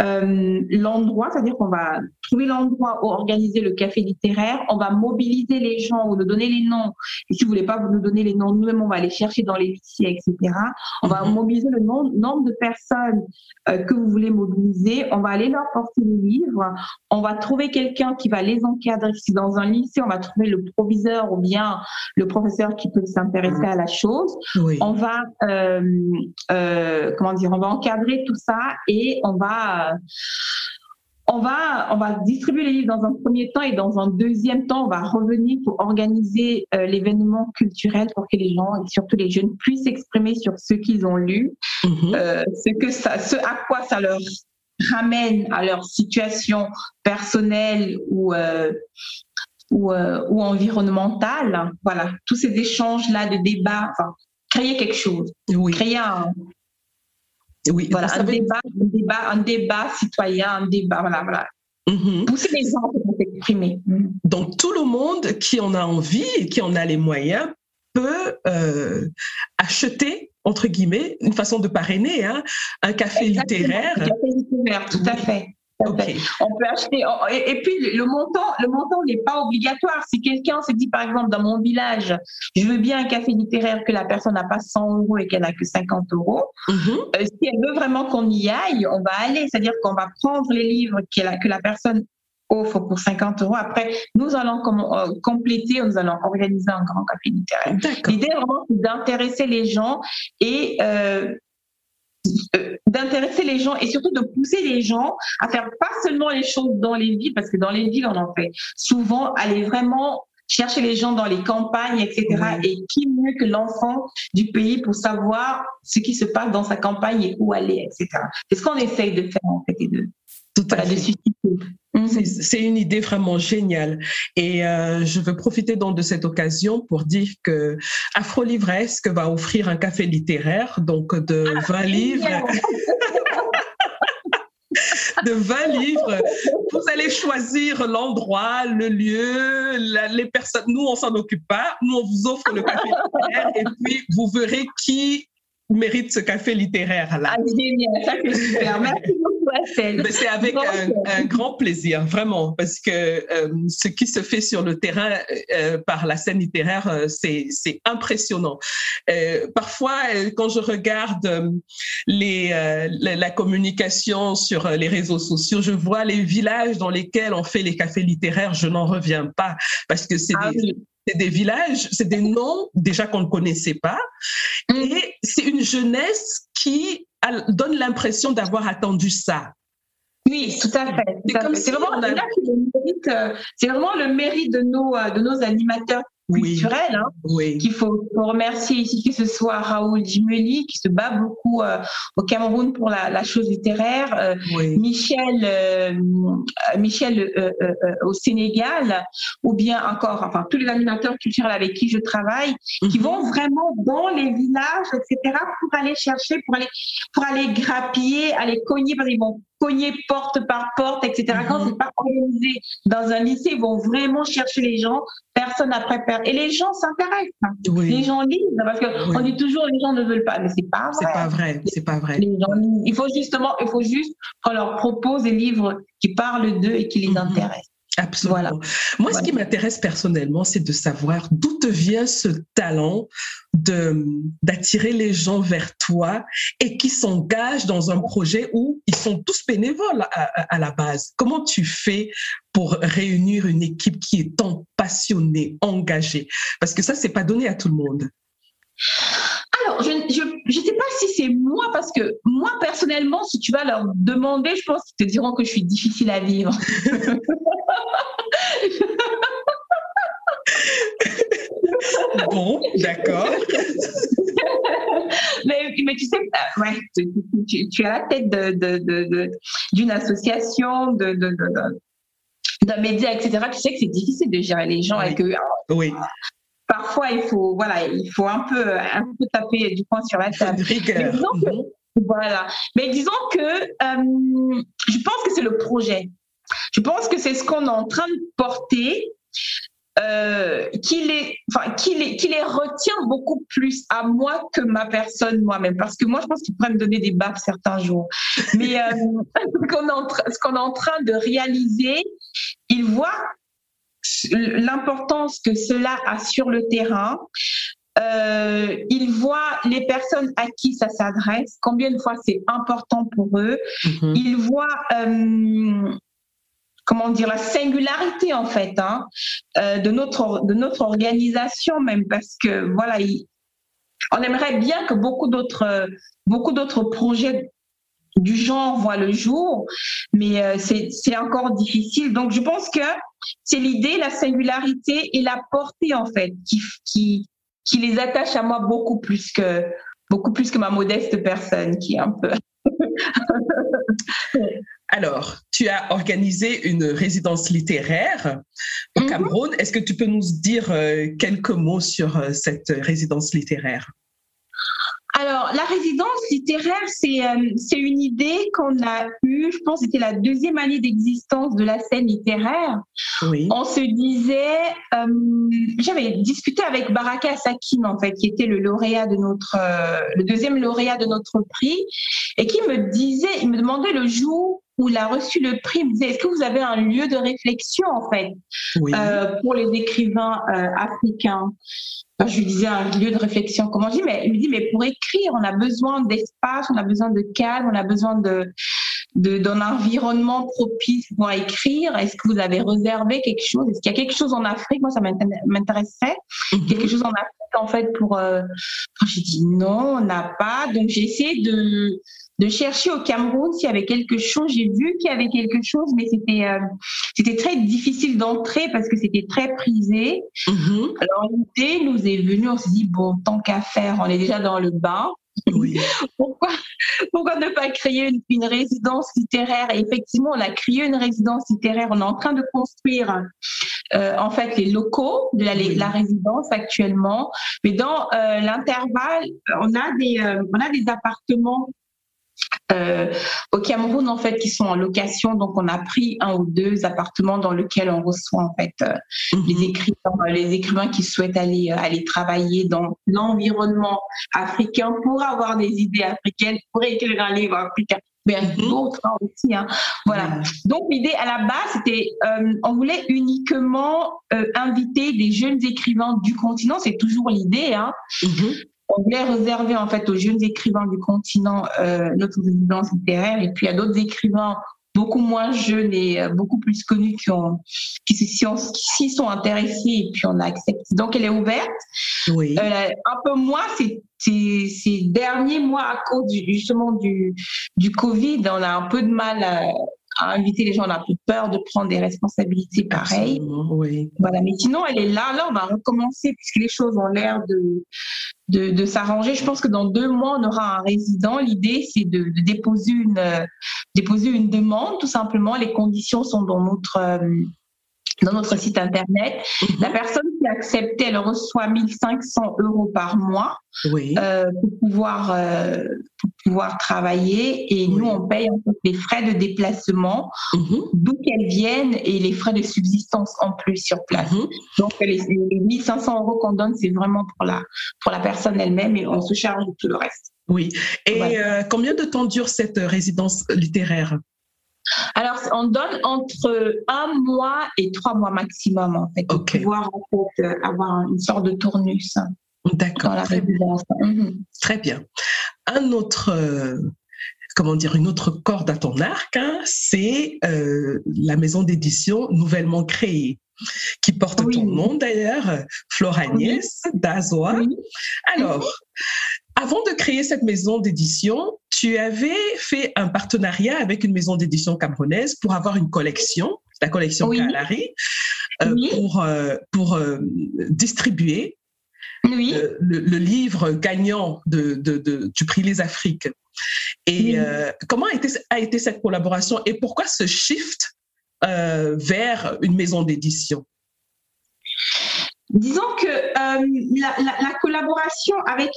euh, l'endroit, c'est-à-dire qu'on va trouver l'endroit où organiser le café littéraire, on va mobiliser les gens ou nous donner les noms. Et si vous voulez pas vous nous donner les noms nous-mêmes, on va aller chercher dans les lycées, etc. On va mhm. mobiliser le nombre de personnes euh, que vous voulez mobiliser. On va aller leur porter les livres. On va trouver quelqu'un qui va les encadrer. Si dans un lycée, on va trouver le proviseur ou bien le professeur qui peut s'intéresser à la chose. On va, euh, euh, comment dire, on va encadrer tout ça et on va euh, on va, on va distribuer les livres dans un premier temps et dans un deuxième temps, on va revenir pour organiser euh, l'événement culturel pour que les gens, et surtout les jeunes, puissent s'exprimer sur ce qu'ils ont lu, mhm. euh, ce que ça, ce à quoi ça leur ramène à leur situation personnelle ou ou, ou environnementale. Voilà, tous ces échanges là de débats, enfin, créer quelque chose, oui. créer un, oui, voilà, un, débat, un, débat, un débat citoyen, un débat, voilà, voilà. Mm-hmm. Pousser les gens à s'exprimer.
Mm. Donc, tout le monde qui en a envie et qui en a les moyens peut euh, acheter, entre guillemets, une façon de parrainer, hein, un café littéraire. Un
café littéraire, tout à fait. On peut acheter. Et, puis le montant, le montant n'est pas obligatoire. Si quelqu'un se dit par exemple dans mon village, je veux bien un café littéraire que la personne n'a pas 100 euros et qu'elle n'a que 50 euros, mm-hmm. euh, si elle veut vraiment qu'on y aille, on va aller. C'est-à-dire qu'on va prendre les livres que la, que la personne offre pour 50 euros. Après, nous allons euh, compléter, nous allons organiser un grand café littéraire. L'idée vraiment, c'est d'intéresser les gens et euh, d'intéresser les gens et surtout de pousser les gens à faire pas seulement les choses dans les villes, parce que dans les villes, on en fait souvent, aller vraiment chercher les gens dans les campagnes, etc. Et qui mieux que l'enfant du pays pour savoir ce qui se passe dans sa campagne et où aller, etc. C'est ce qu'on essaye de faire en fait et de,
Tout à fait. Mhm. C'est une idée vraiment géniale. Et euh, je veux profiter donc de cette occasion pour dire que Afro Livresque va offrir un café littéraire, donc de 20 ah, livres. de 20 livres. Vous allez choisir l'endroit, le lieu, les personnes. Nous, on s'en occupe pas. Nous, on vous offre le café littéraire et puis vous verrez qui mérite ce café littéraire là.
Ah, génial, ça c'est super. Merci
c'est avec un, grand plaisir, vraiment, parce que euh, ce qui se fait sur le terrain euh, par la scène littéraire, euh, c'est impressionnant. parfois, quand je regarde les, la, communication sur les réseaux sociaux, je vois les villages dans lesquels on fait les cafés littéraires, je n'en reviens pas, parce que c'est ah des... des villages, c'est des noms déjà qu'on ne connaissait pas. Mm. Et c'est une jeunesse qui donne l'impression d'avoir attendu ça.
Oui, tout à fait. C'est vraiment, vraiment, le mérite de nos, euh, de nos animateurs culturel, hein, qu'il faut, remercier ici, que ce soit Raoul Jimeli, qui se bat beaucoup euh, au Cameroun pour la, la chose littéraire, euh, Michel, euh, Michel au Sénégal, ou bien encore, enfin, tous les animateurs culturels avec qui je travaille, qui mhm. vont vraiment dans les villages, etc., pour aller chercher, pour aller, pour aller grappiller, aller cogner, parce qu'ils vont cogner porte par porte, etc. Quand mhm. c'est pas organisé dans un lycée, ils vont vraiment chercher les gens, personne après personne. Et les gens s'intéressent. Les gens lisent, parce qu'on dit toujours les gens ne veulent pas, mais c'est pas vrai.
C'est pas vrai, c'est pas vrai.
Il faut justement, il faut juste qu'on leur propose des livres qui parlent d'eux et qui les mhm. intéressent.
Absolument. Moi, ce qui m'intéresse personnellement, c'est de savoir d'où te vient ce talent de d'attirer les gens vers toi et qui s'engagent dans un projet où ils sont tous bénévoles à, la base. Comment tu fais pour réunir une équipe qui est tant passionnée, engagée? Parce que ça, c'est pas donné à tout le monde.
Alors, je ne sais pas si c'est moi, parce que moi, personnellement, si tu vas leur demander, je pense qu'ils te diront que je suis difficile à vivre.
bon, d'accord.
mais, mais, tu sais, euh, ouais, tu, tu, as la tête d'une de, association, de, d'un média, etc. Tu sais que c'est difficile de gérer les gens et que
oui
parfois il faut voilà il faut un peu un peu taper du poing sur la table. Mais disons que, mhm. voilà. Mais disons que euh, je pense que c'est le projet. Je pense que c'est ce qu'on est en train de porter. Euh, qui, les, enfin, qui, les, qui les retient beaucoup plus à moi que ma personne moi-même. Parce que moi, je pense qu'ils pourraient me donner des baffes certains jours. Mais euh, ce qu'on est, est, en train de réaliser, ils voient l'importance que cela a sur le terrain. Euh, ils voient les personnes à qui ça s'adresse, combien de fois c'est important pour eux. Mhm. Ils voient, euh, comment dire, la singularité en fait hein, euh, de notre de notre organisation même, parce que voilà, on aimerait bien que beaucoup d'autres beaucoup d'autres projets du genre voient le jour, mais c'est encore difficile. Donc je pense que c'est l'idée, la singularité et la portée en fait qui, qui, qui les attache à moi beaucoup plus que beaucoup plus que ma modeste personne qui est un peu.
Alors, tu as organisé une résidence littéraire au mhm. Cameroun. Est-ce que tu peux nous dire euh, quelques mots sur euh, cette résidence littéraire?
Alors, la résidence littéraire, c'est euh, c'est une idée qu'on a eue, je pense que c'était la deuxième année d'existence de la scène littéraire. Oui. On se disait, euh, j'avais discuté avec Baraka Sakim, en fait, qui était le lauréat de notre, euh, le deuxième lauréat de notre prix, et qui me disait, il me demandait le jour où il a reçu le prix, il me disait, est-ce que vous avez un lieu de réflexion, en fait, oui. pour les écrivains africains? Je lui disais un lieu de réflexion, comment je dis, mais il me dit, mais pour écrire, on a besoin d'espace, on a besoin de calme, on a besoin de, d'un environnement propice pour écrire Est-ce que vous avez réservé quelque chose? Est-ce qu'il y a quelque chose en Afrique? Moi, ça m'intéresserait. Mhm. Quelque chose en Afrique, en fait, pour... Euh... J'ai dit non, on n'a pas. Donc, j'ai essayé de de chercher au Cameroun s'il y avait quelque chose. J'ai vu qu'il y avait quelque chose, mais c'était euh, c'était très difficile d'entrer parce que c'était très prisé. Mhm. Alors l'idée nous est venue, on s'est dit bon, tant qu'à faire, on est déjà dans le bain. Oui. pourquoi, pourquoi ne pas créer une, résidence littéraire? Et effectivement, on a créé une résidence littéraire. On est en train de construire euh, en fait les locaux de la, la, résidence actuellement. Mais dans euh, l'intervalle, on a des euh, on a des appartements euh, au Cameroun, en fait, qui sont en location. Donc, on a pris un ou deux appartements dans lesquels on reçoit, en fait, euh, mhm. les écrivains, les écrivains qui souhaitent aller, euh, aller travailler dans l'environnement africain pour avoir des idées africaines, pour écrire un livre africain. Mais mhm. d'autres hein, aussi. Hein. Voilà. Donc, l'idée à la base, c'était, on voulait uniquement inviter des jeunes écrivains du continent. C'est toujours l'idée. Hein. On voulait réserver en fait aux jeunes écrivains du continent euh, notre résidence littéraire et puis à d'autres écrivains beaucoup moins jeunes et euh, beaucoup plus connus qui ont qui s'y sont intéressés et puis on a accepté. Donc elle est ouverte. Oui. Euh, un peu moins ces, ces, ces, derniers mois à cause justement du du Covid, on a un peu de mal à, à inviter les gens, on a plus peur de prendre des responsabilités pareilles. Oui. Voilà, mais sinon, elle est là. Là, on va recommencer puisque les choses ont l'air de, de, de s'arranger. Je pense que dans deux mois, on aura un résident. L'idée, c'est de, de, déposer une, déposer une demande, tout simplement. Les conditions sont dans notre, euh, dans notre site internet. Mhm. La personne qui a accepté, elle reçoit 1500 euros par mois euh, pour pouvoir euh, pour pouvoir travailler et nous on paye en fait les frais de déplacement mhm. d'où qu'elles viennent et les frais de subsistance en plus sur place. Mhm. Donc les, 1500 euros qu'on donne c'est vraiment pour la pour la personne elle-même et on se charge de tout le reste.
Oui. Et euh, combien de temps dure cette résidence littéraire?
Alors, on donne entre un mois et trois mois maximum, en fait, pour pouvoir euh, avoir une sorte de tournus.
D'accord. Très, mhm. très, bien. Un autre, euh, comment dire, une autre corde à ton arc, hein, c'est euh, la maison d'édition nouvellement créée qui porte ton nom d'ailleurs, Flora Agnès d'Azoa. Alors, avant de créer cette maison d'édition, tu avais fait un partenariat avec une maison d'édition camerounaise pour avoir une collection, la collection oui. Euh, pour, euh, pour euh, distribuer le, livre gagnant de, du prix Les Afriques. Et comment a été, a été cette collaboration et pourquoi ce shift vers une maison d'édition?
Disons que euh, la, la, la, collaboration avec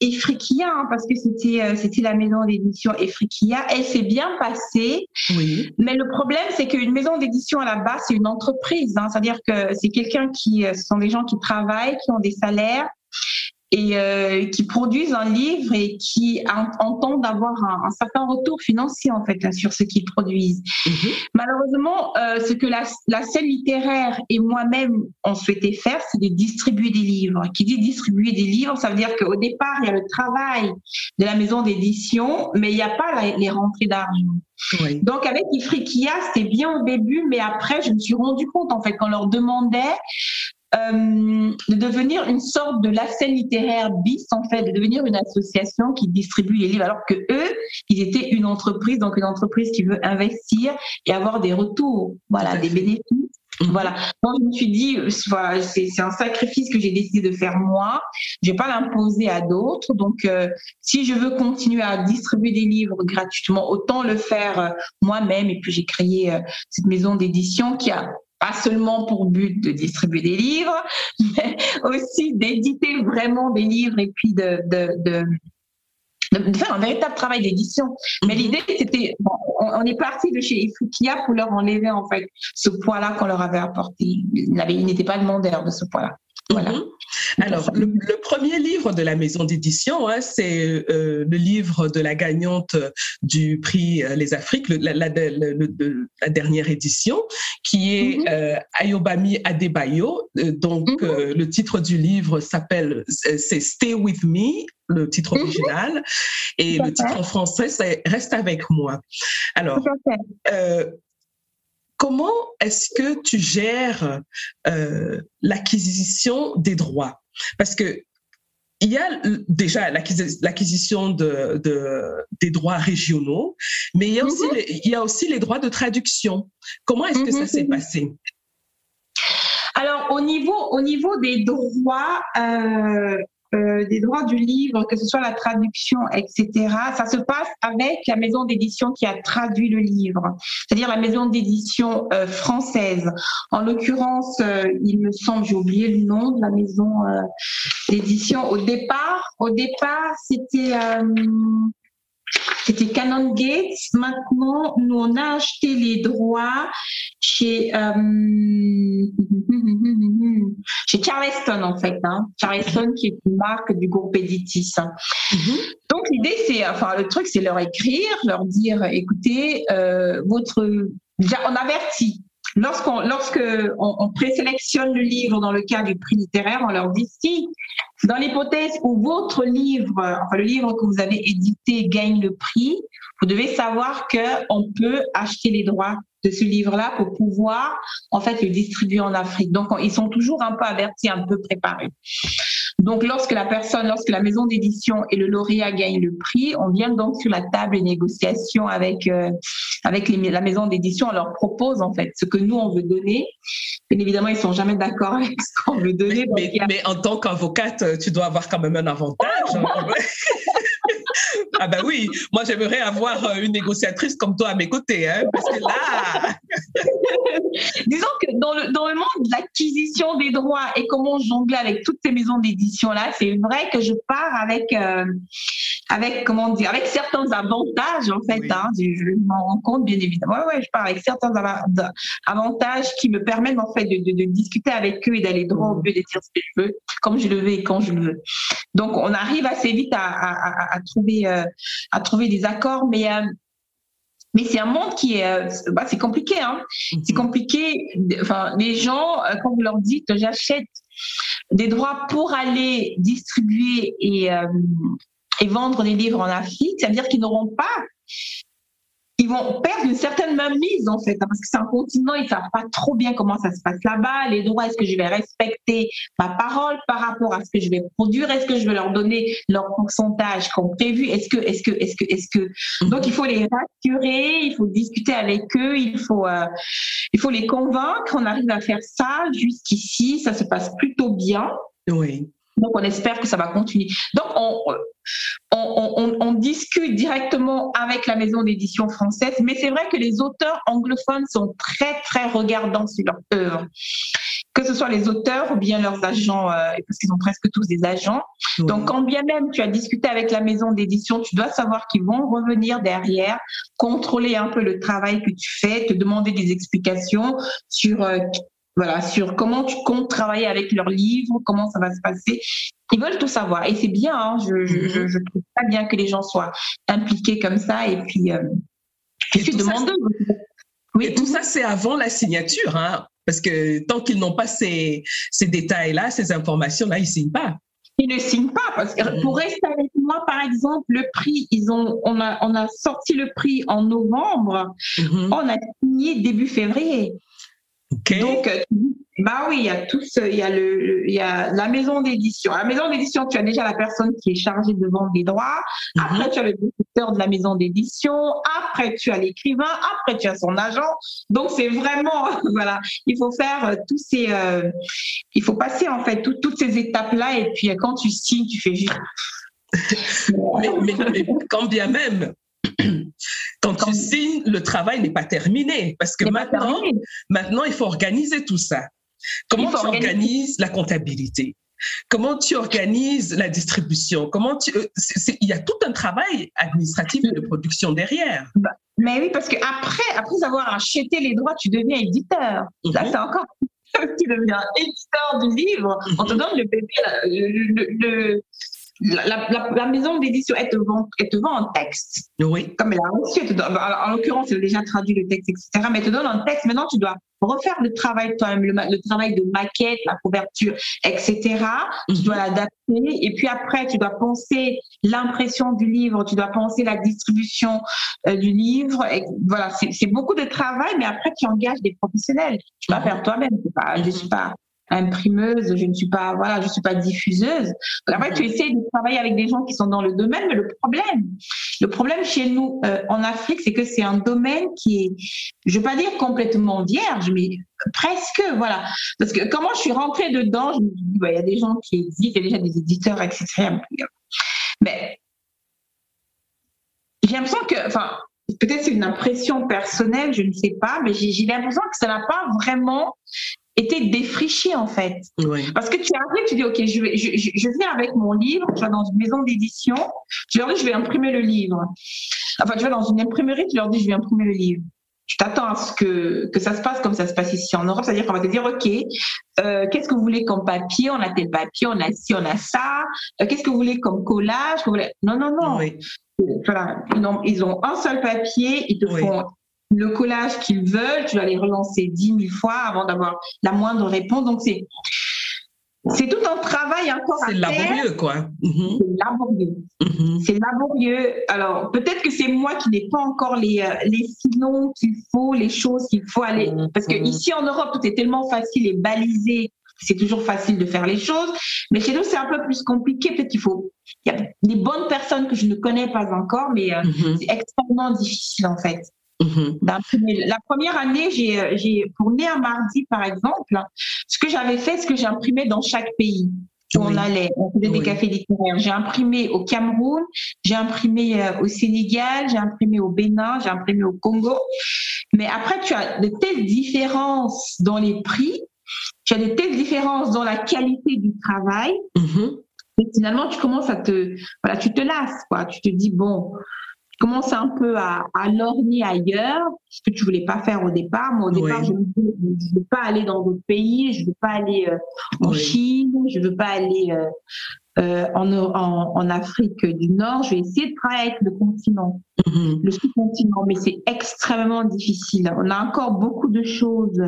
Efrikia, hein, parce que c'était euh, c'était la maison d'édition Efrikia, elle s'est bien passée. Oui. Mais le problème, c'est qu'une maison d'édition à la base, c'est une entreprise. Hein, C'est-à-dire que c'est quelqu'un qui, euh, ce sont des gens qui travaillent, qui ont des salaires et euh, qui produisent un livre et qui entendent avoir un, un, certain retour financier en fait sur ce qu'ils produisent. Mhm. Malheureusement, euh, ce que la, la, scène littéraire et moi-même on souhaitait faire, c'est de distribuer des livres. Qui dit distribuer des livres, ça veut dire qu'au départ il y a le travail de la maison d'édition, mais il n'y a pas les rentrées d'argent. Oui. Donc avec Ifrikia, c'était bien au début, mais après je me suis rendu compte en fait qu'on leur demandait euh, de devenir une sorte de la scène littéraire bis, en fait, de devenir une association qui distribue les livres, alors que eux, ils étaient une entreprise, donc une entreprise qui veut investir et avoir des retours, voilà, des bénéfices. Voilà. Donc, je me suis dit, voilà, c'est un sacrifice que j'ai décidé de faire moi. Je vais pas l'imposer à d'autres. Donc, euh, si je veux continuer à distribuer des livres gratuitement, autant le faire euh, moi-même. Et puis, j'ai créé euh, cette maison d'édition qui a pas seulement pour but de distribuer des livres, mais aussi d'éditer vraiment des livres et puis de, de, de de faire un véritable travail d'édition. Mais mhm. l'idée, c'était, on, est parti de chez Ifukia pour leur enlever en fait ce poids-là qu'on leur avait apporté. Ils n'étaient pas demandeurs de ce poids-là.
Voilà. Mhm. Alors, le, premier livre de la maison d'édition, hein, c'est euh, le livre de la gagnante du prix euh, Les Afriques, la, la, dernière édition, qui est mhm. euh, Ayobami Adebayo. donc, mhm. le titre du livre s'appelle, c'est Stay With Me, le titre original, et le titre en français, c'est Reste avec moi. Alors, comment est-ce que tu gères euh, l'acquisition des droits? Parce que il y a déjà l'acquisition de, des droits régionaux, mais il y, a aussi, les, il y a aussi les droits de traduction. Comment est-ce que ça mm-hmm. s'est passé?
Alors au niveau au niveau des droits, euh, euh, des droits du livre, que ce soit la traduction, etc. Ça se passe avec la maison d'édition qui a traduit le livre, c'est-à-dire la maison d'édition euh, française. En l'occurrence, euh, il me semble, j'ai oublié le nom de la maison d'édition. Au départ, au départ, c'était c'était Canon Gates. Maintenant, nous, on a acheté les droits chez, euh, chez Charleston, en fait. Hein. Charleston, qui est une marque du groupe Editis. Mm-hmm. Donc, l'idée, c'est, enfin, le truc, c'est leur écrire, leur dire, écoutez, euh, votre, déjà, on avertit. Lorsqu'on lorsque on, présélectionne le livre dans le cas du prix littéraire, on leur dit si dans l'hypothèse où votre livre, le livre que vous avez édité gagne le prix, vous devez savoir que on peut acheter les droits de ce livre-là pour pouvoir en fait le distribuer en Afrique. Donc ils sont toujours un peu avertis, un peu préparés. Donc, lorsque la personne, lorsque la maison d'édition et le lauréat gagnent le prix, on vient donc sur la table de négociation avec euh, avec la maison d'édition. On leur propose en fait ce que nous on veut donner. Bien évidemment, ils sont jamais d'accord avec ce qu'on veut donner.
Mais, mais, en tant qu'avocate, tu dois avoir quand même un avantage. Ah ben oui, moi j'aimerais avoir euh, une négociatrice comme toi à mes côtés, hein, parce que là.
Disons que dans le, dans le monde de l'acquisition des droits et comment jongler avec toutes ces maisons d'édition là, c'est vrai que je pars avec euh, avec comment dire, avec certains avantages en fait. Hein, je m'en rends compte bien évidemment. Ouais, ouais, je pars avec certains avantages qui me permettent en fait de, de, de discuter avec eux et d'aller droit au but de dire ce que je veux, comme je le veux et quand je le veux. Donc on arrive assez vite à, à, à trouver euh, à trouver des accords, mais euh, mais c'est un monde qui est, euh, bah, c'est compliqué, hein. C'est mhm. compliqué. Enfin, les gens, quand vous leur dites, j'achète des droits pour aller distribuer et, et vendre des livres en Afrique, ça veut dire qu'ils n'auront pas ils vont perdre une certaine mainmise en fait, hein, parce que c'est un continent, ils savent pas trop bien comment ça se passe là-bas, les droits, est-ce que je vais respecter ma parole par rapport à ce que je vais produire, est-ce que je vais leur donner leur pourcentage comme prévu, est-ce que, est-ce que, est-ce que, est-ce que, mhm. donc il faut les rassurer, il faut discuter avec eux, il faut, euh, il faut les convaincre, on arrive à faire ça jusqu'ici, ça se passe plutôt bien.
Oui.
Donc, on espère que ça va continuer. Donc, on, on, on, discute directement avec la maison d'édition française, mais c'est vrai que les auteurs anglophones sont très, très regardants sur leur œuvre. Que ce soit les auteurs ou bien leurs agents, euh, parce qu'ils ont presque tous des agents. Donc, quand bien même tu as discuté avec la maison d'édition, tu dois savoir qu'ils vont revenir derrière, contrôler un peu le travail que tu fais, te demander des explications sur euh, voilà, sur comment tu comptes travailler avec leurs livres, comment ça va se passer. Ils veulent tout savoir et c'est bien. Hein, je, je, mhm. je, trouve pas bien que les gens soient impliqués comme ça et puis euh,
je suis demandeuse. Oui. Et tout ça, c'est avant la signature, hein, parce que tant qu'ils n'ont pas ces, ces détails-là, ces informations-là, ils ne signent pas.
Ils ne signent pas parce que mhm. pour rester avec moi, par exemple, le prix, ils ont, on a, on a sorti le prix en novembre, mhm. on a signé début février. Donc, euh, bah oui, il y a tous, il y a le, il y a la maison d'édition. la maison d'édition, tu as déjà la personne qui est chargée de vendre des droits. Mhm. Après, tu as le directeur de la maison d'édition. Après, tu as l'écrivain. Après, tu as son agent. Donc, c'est vraiment, voilà, il faut faire euh, tous ces, euh, il faut passer en fait toutes ces étapes-là. Et puis, quand tu signes, tu fais juste.
mais, mais quand bien même, quand tu signes, le travail n'est pas terminé parce que maintenant, maintenant, il faut organiser tout ça. Comment tu organises la comptabilité? Comment tu organises la distribution? Comment tu euh, Il y a tout un travail administratif et de production derrière.
Bah, mais oui, parce que après, après avoir acheté les droits, tu deviens éditeur. Là, mhm. c'est encore tu deviens éditeur du livre, on te donne le bébé, le, le, la, maison d'édition, elle, te vend, elle te vend un texte.
Oui.
Comme elle a reçu, en l'occurrence, elle a déjà traduit le texte, etc. Mais elle te donne un texte. Maintenant, tu dois refaire le travail toi-même, le, travail de maquette, la couverture, etc. Tu mhm. dois l'adapter. Et puis après, tu dois penser l'impression du livre, tu dois penser la distribution euh, du livre. Et voilà, c'est beaucoup de travail, mais après, tu engages des professionnels. Tu vas mhm. faire toi-même. Je ne suis mhm. pas imprimeuse, je ne suis pas, voilà, je suis pas diffuseuse. après, tu essaies de travailler avec des gens qui sont dans le domaine, mais le problème, le problème chez nous euh, en Afrique, c'est que c'est un domaine qui est, je vais pas dire complètement vierge, mais presque, voilà. Parce que comment je suis rentrée dedans, je me dis, il y a des gens qui existent, il y a déjà des éditeurs, etc. Mais j'ai l'impression que, enfin, peut-être c'est une impression personnelle, je ne sais pas, mais j'ai l'impression que ça n'a pas vraiment était défriché en fait. Parce que tu arrives, tu dis ok, je, vais, je, je, viens avec mon livre, tu vas dans une maison d'édition, tu leur dis je vais imprimer le livre. Enfin, tu vas dans une imprimerie, tu leur dis je vais imprimer le livre. Tu t'attends à ce que, que ça se passe comme ça se passe ici en Europe, c'est-à-dire qu'on va te dire ok, euh, qu'est-ce que vous voulez comme papier? On a tel papier, on a ci, on a ça. Euh, qu'est-ce que vous voulez comme collage? Non, non, non. Voilà, ils ont, ils ont un seul papier, ils te font le collage qu'ils veulent, tu vas les relancer dix mille fois avant d'avoir la moindre réponse. Donc c'est c'est tout un travail encore
à faire. C'est laborieux, quoi.
Mhm. C'est laborieux. Mhm. C'est laborieux. Alors, peut-être que c'est moi qui n'ai pas encore les, euh, les filons qu'il faut, les choses qu'il faut aller. Mhm. Parce que ici, en Europe, tout est tellement facile et balisé. C'est toujours facile de faire les choses. Mais chez nous, c'est un peu plus compliqué. Peut-être qu'il faut. Il y a des bonnes personnes que je ne connais pas encore, mais euh, c'est extrêmement difficile, en fait. Mhm. La première année, j'ai, pour né un mardi, par exemple, ce que j'avais fait, ce que j'ai imprimé dans chaque pays où on allait, on faisait des cafés littéraires. J'ai imprimé au Cameroun, j'ai imprimé euh, au Sénégal, j'ai imprimé au Bénin, j'ai imprimé au Congo. Mais après, tu as de telles différences dans les prix, tu as de telles différences dans la qualité du travail. Mhm. Et finalement, tu commences à te, voilà, tu te lasses, quoi. Tu te dis, bon, commences un peu à, à ailleurs, ce que tu voulais pas faire au départ. Moi, au départ, je ne veux pas aller dans d'autres pays, je ne veux pas aller euh, en Chine, je ne veux pas aller euh, euh, en, en, en, Afrique du Nord. Je vais essayer de travailler avec le continent, mm-hmm. le sous-continent, mais c'est extrêmement difficile. On a encore beaucoup de choses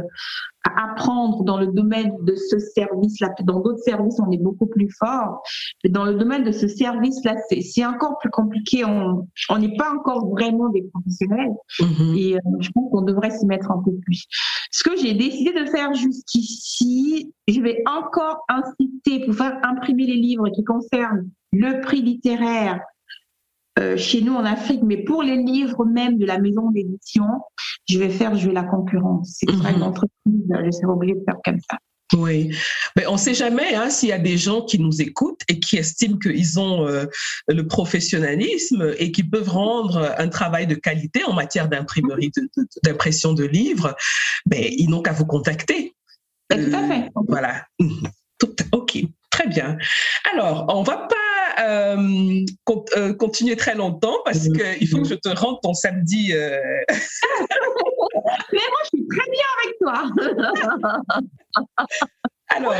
à apprendre dans le domaine de ce service-là. Dans d'autres services, on est beaucoup plus fort. Mais dans le domaine de ce service-là, c'est encore plus compliqué. On n'est pas encore vraiment des professionnels. Mm-hmm. Et euh, je pense qu'on devrait s'y mettre un peu plus. Ce que j'ai décidé de faire jusqu'ici, je vais encore inciter pour faire imprimer les livres qui concernent le prix littéraire chez nous en Afrique, mais pour les livres même de la maison d'édition, je vais faire jouer la concurrence. C'est mm une entreprise, je serai obligée de faire comme ça.
Oui, mais on ne sait jamais hein, s'il y a des gens qui nous écoutent et qui estiment qu'ils ont euh, le professionnalisme et qui peuvent rendre un travail de qualité en matière d'imprimerie, d'impression de, livres. Ben, ils n'ont qu'à vous contacter.
Ben, tout à fait.
Euh, voilà. ok, très bien. Alors, on va pas euh, euh, continuer très longtemps parce qu'il faut que je te rende ton samedi.
Euh. Mais moi, je suis très bien avec toi.
Alors,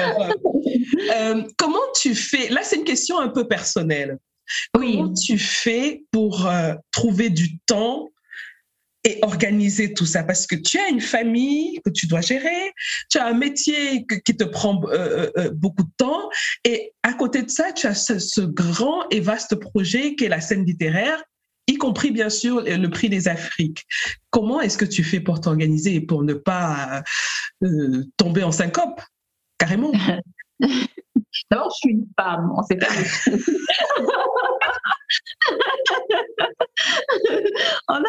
comment tu fais Là, c'est une question un peu personnelle.
Oui.
Comment tu fais pour trouver du temps et organiser tout ça parce que tu as une famille que tu dois gérer, tu as un métier qui te prend euh, euh, euh, beaucoup de temps et à côté de ça, tu as ce, grand et vaste projet qui est la scène littéraire y compris bien sûr le prix des Afriques. Comment est-ce que tu fais pour t'organiser et pour ne pas tomber en syncope Carrément?
D'abord, je suis une femme, on sait pas. on,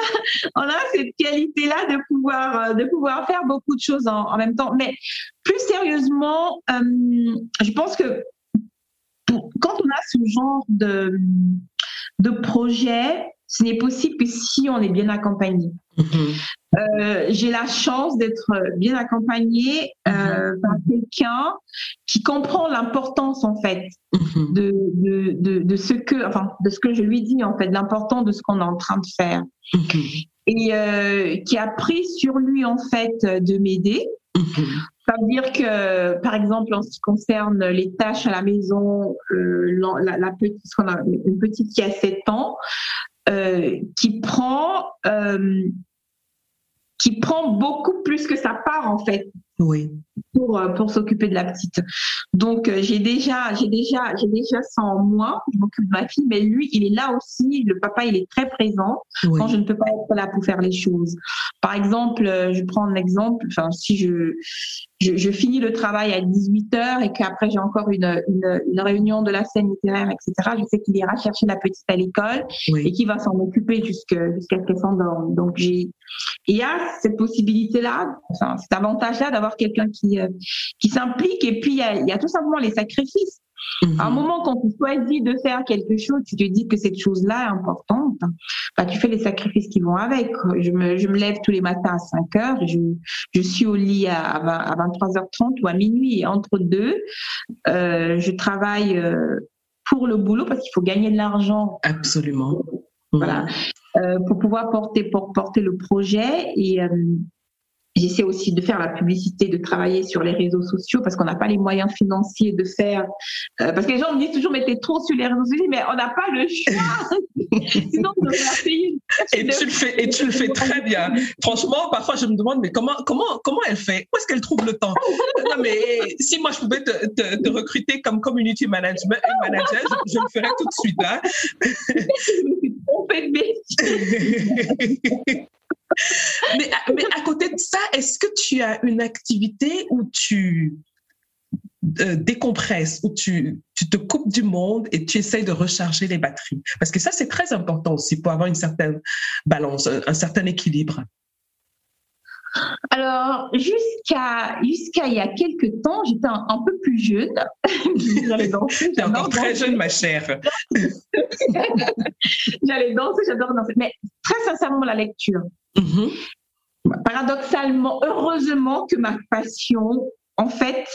a, cette qualité-là de pouvoir, euh, de pouvoir faire beaucoup de choses en, même temps. Mais plus sérieusement, euh, je pense que quand on a ce genre de projet, ce n'est possible que si on est bien accompagné. Mm-hmm. Euh, j'ai la chance d'être bien accompagnée euh, mm-hmm. par quelqu'un qui comprend l'importance en fait mm-hmm. de, de, de, de, ce que, enfin, de ce que je lui dis en fait, l'importance de ce qu'on est en train de faire, et euh, qui a pris sur lui en fait de m'aider Mhm. Ça veut dire que, par exemple, en ce qui concerne les tâches à la maison, euh, la, petite, qu'on a, une petite qui a 7 ans, euh, qui prend euh, qui prend beaucoup plus que sa part en fait. Pour, euh, pour s'occuper de la petite. Donc euh, j'ai déjà j'ai déjà j'ai déjà ça en moi, je m'occupe de ma fille, mais lui il est là aussi, le papa il est très présent quand je ne peux pas être là pour faire les choses. Par exemple, euh, je prends un exemple, enfin si je je, je, finis le travail à 18h et qu'après j'ai encore une, une, une, réunion de la scène littéraire, etc., je sais qu'il ira chercher la petite à l'école et qu'il va s'en occuper jusqu'à jusqu'à ce qu'elle s'endorme. Donc j'ai il y a cette possibilité-là, enfin, cet avantage-là d'avoir quelqu'un qui, euh, qui s'implique et puis il y, a, il y a tout simplement les sacrifices. À un mhm. moment, quand tu choisis de faire quelque chose, tu te dis que cette chose-là est importante, bah, tu fais les sacrifices qui vont avec. Je me, je me lève tous les matins à 5 heures, je, je suis au lit à, à 23h30 ou à minuit. Et entre deux, euh, je travaille euh, pour le boulot parce qu'il faut gagner de l'argent.
Absolument.
Voilà. Euh, pour pouvoir porter, pour porter le projet. Et, J'essaie aussi de faire la publicité, de travailler sur les réseaux sociaux parce qu'on n'a pas les moyens financiers de faire. Euh, parce que les gens me disent toujours, mais t'es trop sur les réseaux sociaux, mais on n'a pas le choix. Sinon, on
payer. Et tu le fais, et tu le fais très bien. Franchement, parfois, je me demande, mais comment, comment, comment elle fait? Où est-ce qu'elle trouve le temps? Non, mais si moi je pouvais te, te, recruter comme community management, manager, je, je, le ferais tout de suite. Hein. mais, mais à côté de ça, est-ce que tu as une activité où tu euh, décompresses, où tu, tu te coupes du monde et tu essayes de recharger les batteries? Parce que ça, c'est très important aussi pour avoir une certaine balance, un certain équilibre.
Alors, jusqu'à jusqu'à il y a quelques temps, j'étais un, peu plus jeune.
J'allais danser. T'es encore très jeune, ma chère.
j'allais danser, j'adore danser. Mais très sincèrement, la lecture. Mm-hmm. Paradoxalement, heureusement que ma passion, en fait,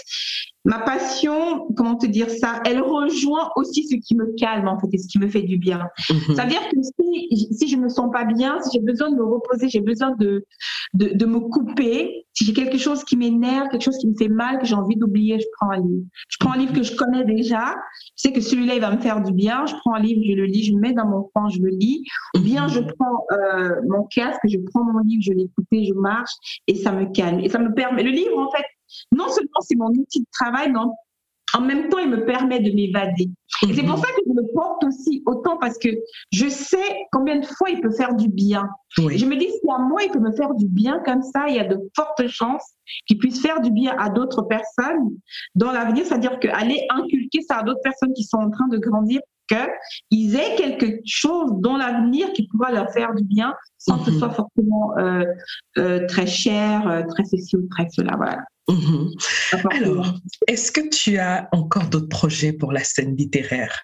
ma passion, comment te dire ça, elle rejoint aussi ce qui me calme en fait et ce qui me fait du bien. Mhm. C'est-à-dire que si, si je me sens pas bien, si j'ai besoin de me reposer, j'ai besoin de, de, de, me couper, si j'ai quelque chose qui m'énerve, quelque chose qui me fait mal, que j'ai envie d'oublier, je prends un livre. Je prends un livre que je connais déjà, je sais que celui-là il va me faire du bien, je prends un livre, je le lis, je le mets dans mon coin, je le lis, ou bien je prends euh, mon casque, je prends mon livre, je l'écoute, je marche et ça me calme et ça me permet. Le livre en fait non seulement c'est mon outil de travail, mais en, même temps, il me permet de m'évader. Et c'est pour mhm. ça que je le porte aussi autant parce que je sais combien de fois il peut faire du bien. Je me dis, si à moi, il peut me faire du bien comme ça, il y a de fortes chances qu'il puisse faire du bien à d'autres personnes dans l'avenir, c'est-à-dire qu'aller inculquer ça à d'autres personnes qui sont en train de grandir qu'ils aient quelque chose dans l'avenir qui pourra leur faire du bien sans que ce mhm. soit forcément euh, euh, très cher, euh, très ceci ou très cela. Voilà.
Mhm. Alors, est-ce que tu as encore d'autres projets pour la scène littéraire?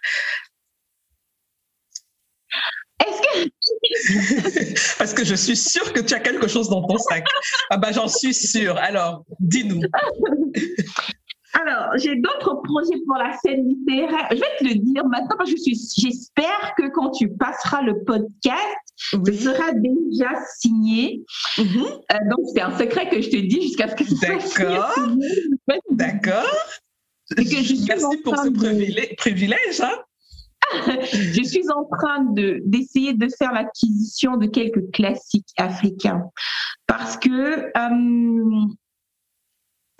Est-ce que...
Parce que je suis sûre que tu as quelque chose dans ton sac. Ah bah j'en suis sûre. Alors, dis-nous.
Alors, j'ai d'autres projets pour la scène littéraire. Je vais te le dire maintenant parce que j'espère que quand tu passeras le podcast, ce sera déjà signé. Mm-hmm. Euh, donc, c'est un secret que je te dis jusqu'à ce que ce
soit D'accord. D'accord. Merci pour ce privilège. Hein?
je suis en train de d'essayer de faire l'acquisition de quelques classiques africains parce que euh,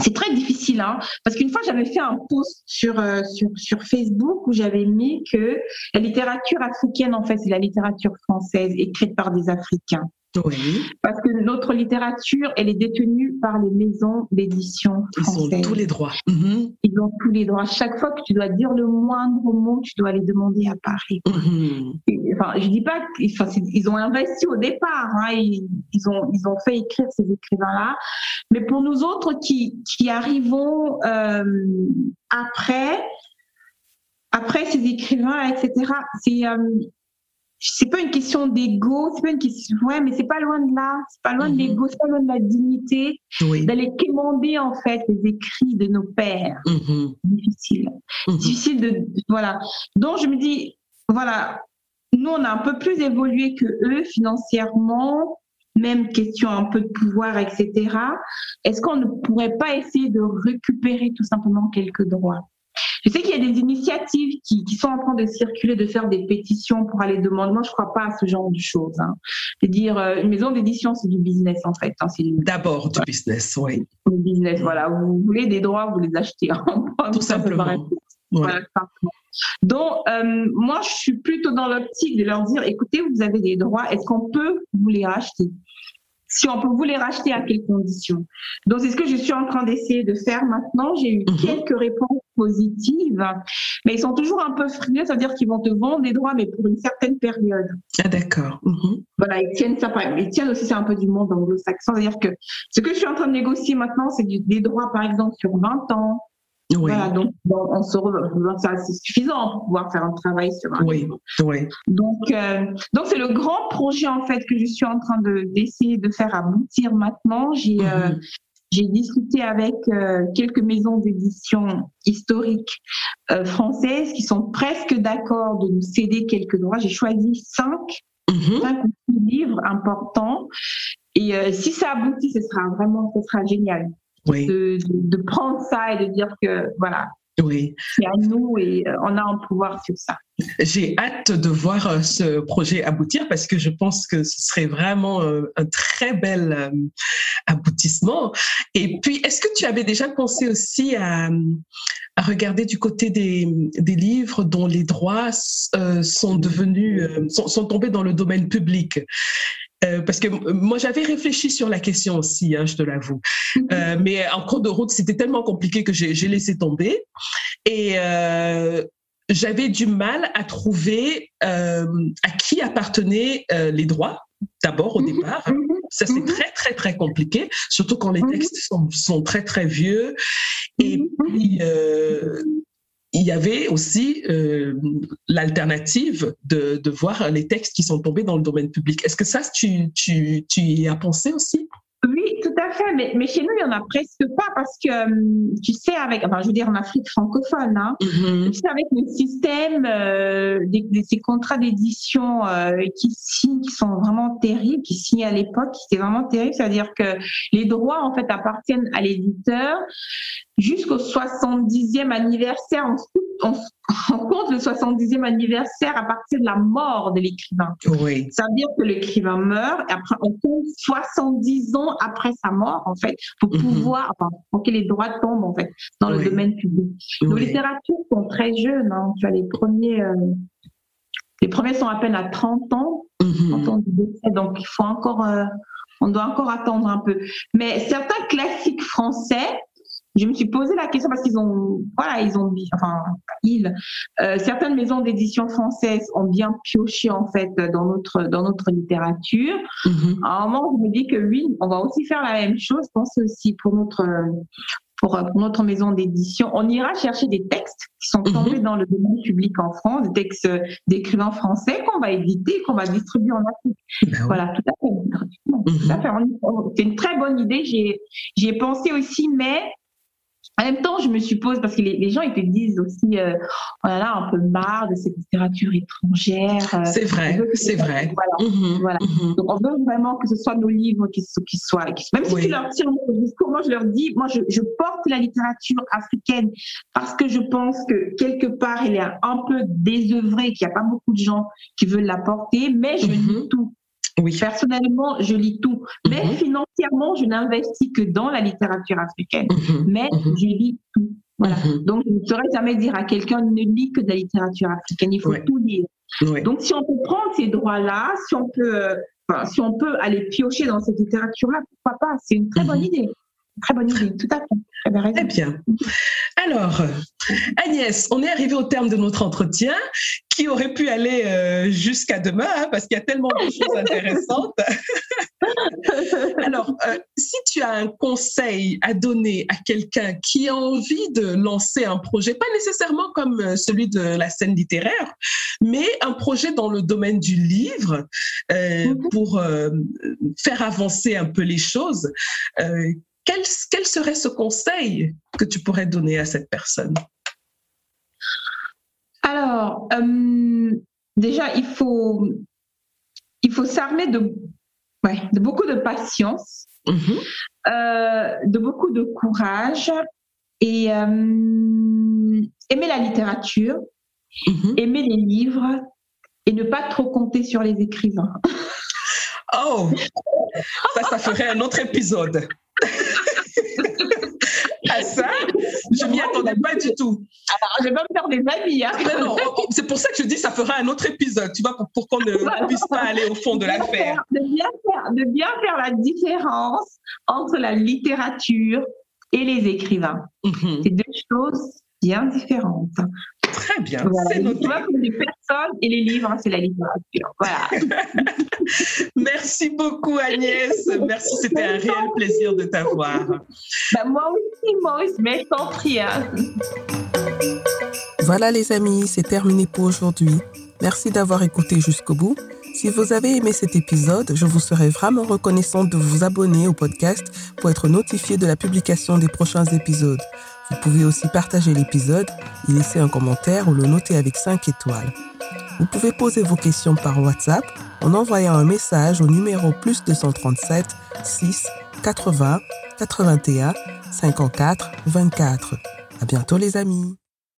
c'est très difficile, hein, parce qu'une fois j'avais fait un post sur, euh, sur, sur Facebook où j'avais mis que la littérature africaine, en fait, c'est la littérature française écrite par des Africains.
Oui.
Parce que notre littérature, elle est détenue par les maisons d'édition françaises.
Ils ont tous les droits.
Mm-hmm. Ils ont tous les droits. Chaque fois que tu dois dire le moindre mot, tu dois les demander à Paris. Mm-hmm. Enfin, je dis pas qu'ils ont investi au départ. Hein, ils, ont, ils ont fait écrire ces écrivains-là. Mais pour nous autres qui, qui arrivons euh, après, après ces écrivains, etc., c'est euh, c'est pas une question d'ego, c'est pas une question, ouais, mais c'est pas loin de là, c'est pas loin de mhm. l'ego, c'est pas loin de la dignité, d'aller quémander en fait les écrits de nos pères. Mhm. Difficile, mhm. difficile de, voilà. Donc je me dis, voilà, nous on a un peu plus évolué que eux financièrement. même question un peu de pouvoir, etc. Est-ce qu'on ne pourrait pas essayer de récupérer tout simplement quelques droits? Je sais qu'il y a des initiatives qui, qui, sont en train de circuler, de faire des pétitions pour aller demander. Moi, je crois pas à ce genre de choses. Hein. C'est-à-dire, euh, une maison d'édition, c'est du business en fait. Hein.
D'abord du business, oui.
Du business, voilà. Vous voulez des droits, vous les achetez. Hein.
Tout simplement.
Voilà, Donc, euh, moi, je suis plutôt dans l'optique de leur dire, écoutez, vous avez des droits, est-ce qu'on peut vous les racheter? Si on peut vous les racheter, à quelles conditions? Donc, c'est ce que je suis en train d'essayer de faire maintenant. J'ai eu mhm. quelques réponses positives, mais ils sont toujours un peu frileux, c'est-à-dire qu'ils vont te vendre des droits, mais pour une certaine période.
Ah, d'accord.
Mhm. Voilà, ils tiennent ça. Ils tiennent aussi, c'est un peu du monde anglo-saxon, c'est-à-dire que ce que je suis en train de négocier maintenant, c'est des droits, par exemple, sur 20 ans, voilà, donc on se c'est suffisant pour pouvoir faire un travail sur un.
Oui, oui.
Donc, euh, donc c'est le grand projet en fait que je suis en train de d'essayer de faire aboutir maintenant. J'ai euh, mhm. j'ai discuté avec euh, quelques maisons d'édition historiques françaises qui sont presque d'accord de nous céder quelques droits. J'ai choisi cinq, mhm. cinq livres importants. Et si ça aboutit, ce sera vraiment, ce sera génial de, prendre ça et de dire que voilà,
oui.
C'est à nous et euh, on a un pouvoir sur ça.
J'ai hâte de voir euh, ce projet aboutir parce que je pense que ce serait vraiment euh, un très bel aboutissement. Et puis, est-ce que tu avais déjà pensé aussi à, regarder du côté des, livres dont les droits sont devenus, sont, sont, tombés dans le domaine public? Euh, parce que moi j'avais réfléchi sur la question aussi, hein, je te l'avoue. Mhm. Euh, mais en cours de route, c'était tellement compliqué que j'ai laissé tomber. Et euh, j'avais du mal à trouver euh, à qui appartenaient euh, les droits. D'abord au mhm. départ, mhm. ça c'est très très très compliqué, surtout quand les textes sont, sont très très vieux. Et puis il y avait aussi euh, l'alternative de, de, voir les textes qui sont tombés dans le domaine public. Est-ce que ça, tu, tu, tu y as pensé aussi?
Oui, tout à fait. Mais, mais, chez nous, il n'y en a presque pas parce que, euh, tu sais, avec, enfin, je veux dire, en Afrique francophone, hein, mm-hmm. tu sais, avec le système euh, des, ces contrats d'édition euh, qui signent, qui sont vraiment terribles, qui signent à l'époque, qui étaient vraiment terribles, c'est-à-dire que les droits, en fait, appartiennent à l'éditeur jusqu'au 70e anniversaire. On, on, compte le 70e anniversaire à partir de la mort de l'écrivain.
Oui.
Ça veut dire que l'écrivain meurt et après on compte 70 ans après sa mort en fait pour mhm. pouvoir, enfin, pour que les droits tombent en fait dans le domaine public. Nos littératures sont très jeunes. Hein. Tu as les premiers. Euh, les premiers sont à peine à 30 ans, mm ans donc il faut encore, euh, on doit encore attendre un peu. Mais certains classiques français, je me suis posé la question parce qu'ils ont, voilà, ils ont, enfin, ils, euh, certaines maisons d'édition françaises ont bien pioché en fait dans notre dans notre littérature. Mm-hmm. À un moment, je me dis que oui, on va aussi faire la même chose. Je pense aussi pour notre pour, notre maison d'édition, on ira chercher des textes qui sont mm-hmm. tombés dans le domaine public en France, des textes d'écrivains français qu'on va éditer, qu'on va distribuer en Afrique. Ben voilà, tout à fait. Mm-hmm. C'est une très bonne idée. J'y ai pensé aussi, mais en même temps, je me suppose, parce que les, gens, ils te disent aussi, euh, oh là là, un peu marre de cette littérature étrangère.
Euh, c'est vrai, c'est vrai.
Voilà. Mhm, voilà. Mhm. Donc, on veut vraiment que ce soit nos livres qui, qui soient. même si tu leur tires mon discours, moi, je leur dis, moi, je, je, porte la littérature africaine parce que je pense que quelque part, elle est un peu désœuvrée, qu'il n'y a pas beaucoup de gens qui veulent la porter, mais je mhm. lis tout. Oui. Personnellement, je lis tout. Mais mhm. financièrement, je n'investis que dans la littérature africaine. Mhm. Mais mhm. je lis tout. Voilà. Donc, je ne saurais jamais dire à quelqu'un ne lit que de la littérature africaine. Il faut tout lire. Donc, si on peut prendre ces droits-là, si on peut, euh, si on peut aller piocher dans cette littérature-là, pourquoi pas? C'est une très bonne idée. Très bonne idée, tout à fait.
Très bien. Alors, Agnès, on est arrivé au terme de notre entretien qui aurait pu aller euh, jusqu'à demain hein, parce qu'il y a tellement de choses intéressantes. Alors, euh, si tu as un conseil à donner à quelqu'un qui a envie de lancer un projet, pas nécessairement comme euh, celui de la scène littéraire, mais un projet dans le domaine du livre mhm. pour faire avancer un peu les choses, quel, quel serait ce conseil que tu pourrais donner à cette personne?
Alors, euh, déjà, il faut, il faut s'armer de, ouais, de beaucoup de patience, mhm. euh, de beaucoup de courage et euh, aimer la littérature, mhm. aimer les livres et ne pas trop compter sur les écrivains.
Oh, ça, ça ferait un autre épisode. À ça, je m'y attendais pas du tout.
Alors, je vais pas me faire des amis. Hein.
Non, c'est pour ça que je dis ça fera un autre épisode, tu vois, pour, qu'on ne puisse pas aller au fond de l'affaire.
De, bien faire, de bien faire la différence entre la littérature et les écrivains. Mhm. C'est deux choses bien différentes.
Très bien. C'est noté.
les personnes et les livres, c'est la littérature. Voilà.
Merci beaucoup Agnès. Merci, c'était un réel plaisir de t'avoir.
Bah, moi aussi, moi aussi, mais sans prie. Hein.
Voilà les amis, c'est terminé pour aujourd'hui. Merci d'avoir écouté jusqu'au bout. Si vous avez aimé cet épisode, je vous serais vraiment reconnaissante de vous abonner au podcast pour être notifié de la publication des prochains épisodes. Vous pouvez aussi partager l'épisode, y laisser un commentaire ou le noter avec 5 étoiles. Vous pouvez poser vos questions par WhatsApp en envoyant un message au numéro plus 237 6 80 81 54 24. À bientôt les amis.